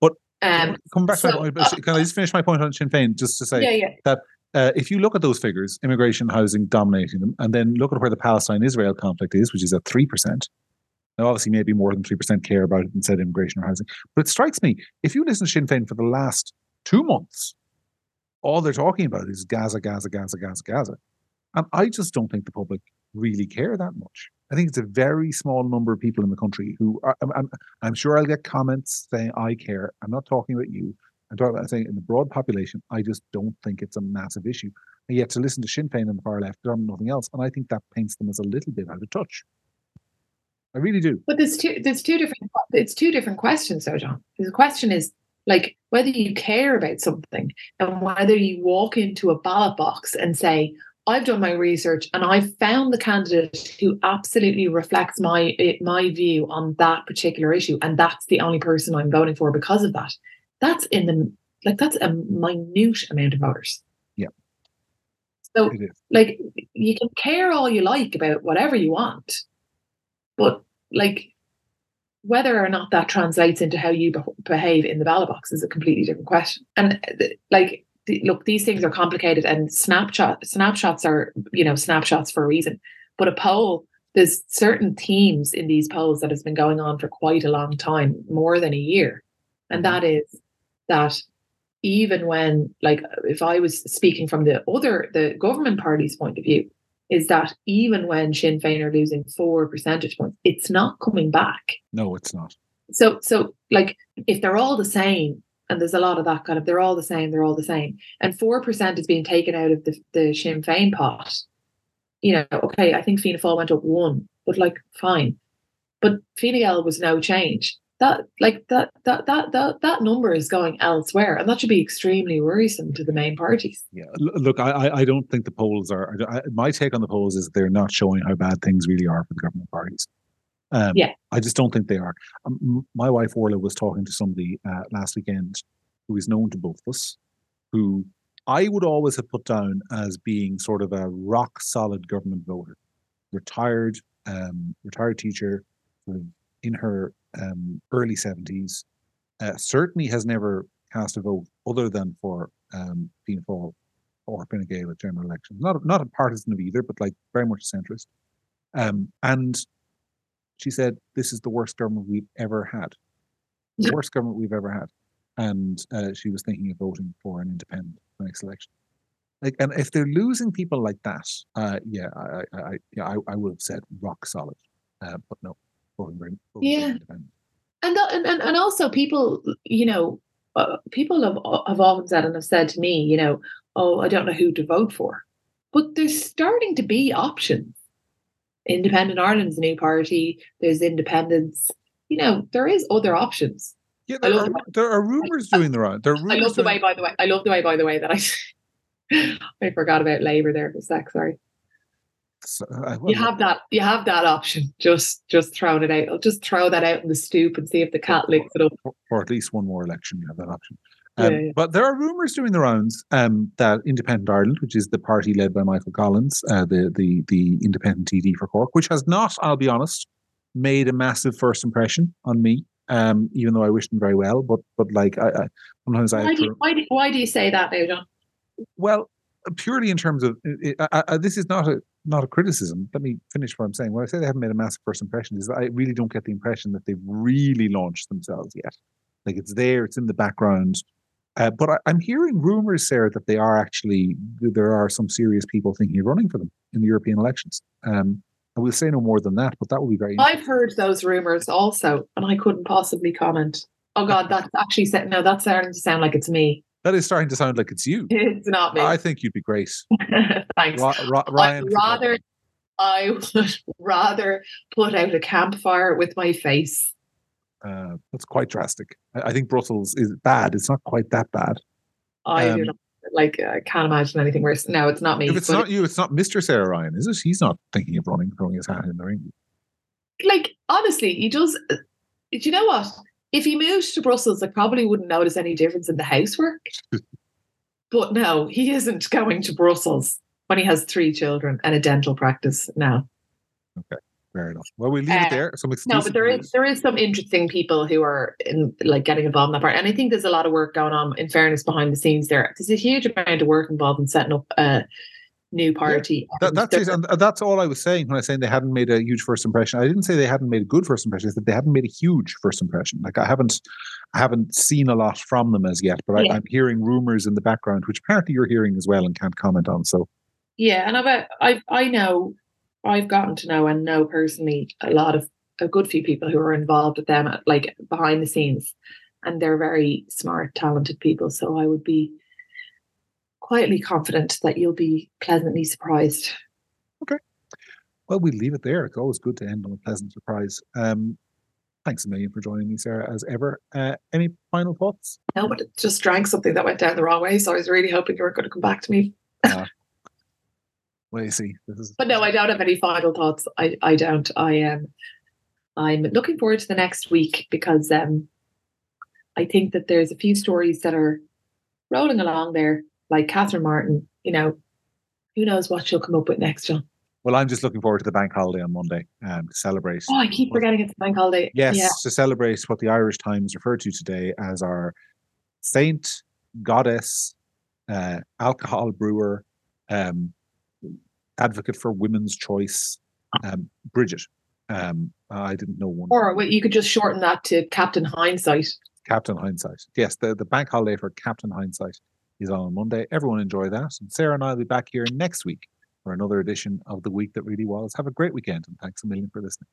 but um, Come back to so, my point. but Can I just finish my point on Sinn Féin? Just to say, yeah, yeah, uh, if you look at those figures, immigration, housing dominating them, and then look at where the Palestine-Israel conflict is, which is at three percent. Now, obviously, maybe more than three percent care about it and said immigration or housing. But it strikes me if you listen to Sinn Féin for the last two months, all they're talking about is Gaza, Gaza, Gaza, Gaza, Gaza, and I just don't think the public really care that much. I think it's a very small number of people in the country who are. I'm, I'm, I'm sure I'll get comments saying I care. I'm not talking about you. I'm talking about saying in the broad population, I just don't think it's a massive issue. And yet to listen to Sinn Féin on the far left, they're nothing else. And I think that paints them as a little bit out of touch. I really do. But there's two there's two different it's two different questions though, John. The question is like whether you care about something and whether you walk into a ballot box and say, I've done my research and I've found the candidate who absolutely reflects my my view on that particular issue, and that's the only person I'm voting for because of that. That's in the like that's a minute amount of voters. Yeah. So like you can care all you like about whatever you want, but like whether or not that translates into how you beh- behave in the ballot box is a completely different question. And like, the, look, these things are complicated, and snapshot snapshots are you know snapshots for a reason. But a poll, there's certain themes in these polls that has been going on for quite a long time, more than a year, and mm-hmm. that is that even when like if I was speaking from the other the government party's point of view, is that even when Sinn Féin are losing four percentage points, it's not coming back. No, it's not. So so like if they're all the same, and there's a lot of that kind of they're all the same, they're all the same, and four percent is being taken out of the, the Sinn Féin pot. You know, okay, I think Fianna Fáil went up one, but like fine. But Fine Gael was no change. That like that that that that that number is going elsewhere, and that should be extremely worrisome to the main parties. Yeah. Look, I, I- don't think the polls are. I- my take on the polls is they're not showing how bad things really are for the government parties. Um, Yeah. I just don't think they are. Um, my wife Orla was talking to somebody uh, last weekend who is known to both of us, who I would always have put down as being sort of a rock solid government voter, retired, um, retired teacher, in her um, early seventies. Uh, certainly has never cast a vote other than for um, Fianna Fáil or Fine Gael at general elections. Not not a partisan of either, but like very much centrist. Um, and she said, "This is the worst government we've ever had. The (laughs) worst government we've ever had." And uh, she was thinking of voting for an independent next election. Like, and if they're losing people like that, uh, yeah, I, I, I, yeah, I, I would have said rock solid, uh, but no, voting for, voting Yeah. independent. and that, and and and also people you know uh, people have have often said and have said to me you know oh I don't know who to vote for but there's starting to be options Independent Ireland's a new party there's independence. you know there is other options Yeah, there are, the- there are rumors doing the round. There are I love the way by the way I love the way by the way that I (laughs) I forgot about Labour there for a sec sorry uh, you have that. You have that option. Just, just throwing it out. I'll just throw that out in the stoop and see if the cat licks it up. For, for at least one more election, you have that option. Um, Yeah, yeah. But there are rumours doing the rounds um, that Independent Ireland, which is the party led by Michael Collins, uh, the the the independent TD for Cork, which has not, I'll be honest, made a massive first impression on me. Um, even though I wish them very well, but but like I, I sometimes I Why have do, to- why, do, why do you say that now, John? well, purely in terms of I, I, I, this is not a not a criticism. Let me finish what I'm saying. When I say they haven't made a massive first impression, is that I really don't get the impression that they've really launched themselves yet. Like it's there, it's in the background. Uh, but I, I'm hearing rumors, Sarah, that they are actually there are some serious people thinking of running for them in the European elections. Um, I will say no more than that, but that will be very. I've heard those rumors also, and I couldn't possibly comment. Oh God, that's actually sa- no, that's starting to sound like it's me. That is starting to sound like it's you. (laughs) It's not me. I think you'd be great, (laughs) Thanks. Ri- Ri- Ryan. I'd rather I (laughs) would rather put out a campfire with my face. Uh, that's quite drastic. I, I think Brussels is bad. It's not quite that bad. I Um, not like. I can't imagine anything worse. No, it's not me. If it's not you, it's not Mr. Sarah Ryan, is it? He's not thinking of running, throwing his hat in the ring. like honestly, he does. Do you know what? If he moved to Brussels, I probably wouldn't notice any difference in the housework. (laughs) but no, he isn't (laughs) going to Brussels when he has three children and a dental practice now. Fair enough. Well, we leave Uh, it there. Some No, but there is there is some interesting people who are in like getting involved in that part, and I think there's a lot of work going on. In fairness, behind the scenes, there there's a huge amount of work involved in setting up a new party. That, that's and that's all I was saying when I was saying they hadn't made a huge first impression. I didn't say they hadn't made a good first impression. I said they hadn't made a huge first impression. Like I haven't, I haven't seen a lot from them as yet. But I, Yeah. I'm hearing rumors in the background, which apparently you're hearing as well and can't comment on. So Yeah, and I I I know I've gotten to know and know personally a lot of a good few people who are involved with them, like behind the scenes, and they're very smart, talented people. So I would be quietly confident that you'll be pleasantly surprised. Okay. Well, we leave it there. It's always good to end on a pleasant surprise. Um, thanks a million for joining me, Sarah, as ever. Uh, any final thoughts? No, but it just drank something that went down the wrong way. So I was really hoping you were going to come back to me. Well, you see, this is But no, I don't have any final thoughts. I, I don't. I am. I'm looking forward to the next week because um, I think that there's a few stories that are rolling along there, like Catherine Martin. You know, who knows what she'll come up with next, John? Well, I'm just looking forward to the bank holiday on Monday um, to celebrate. Oh, I keep forgetting it's the bank holiday. Yes, Yeah. to celebrate what the Irish Times referred to today as our saint, goddess, uh, alcohol brewer, um, advocate for women's choice, um, Bridget. Um, I didn't know one. Or wait, you could just shorten that to Captain Hindsight. Captain Hindsight. Yes, the, the bank holiday for Captain Hindsight is on Monday. Everyone enjoy that. And Sarah and I will be back here next week for another edition of The Week That Really Was. Have a great weekend and thanks a million for listening.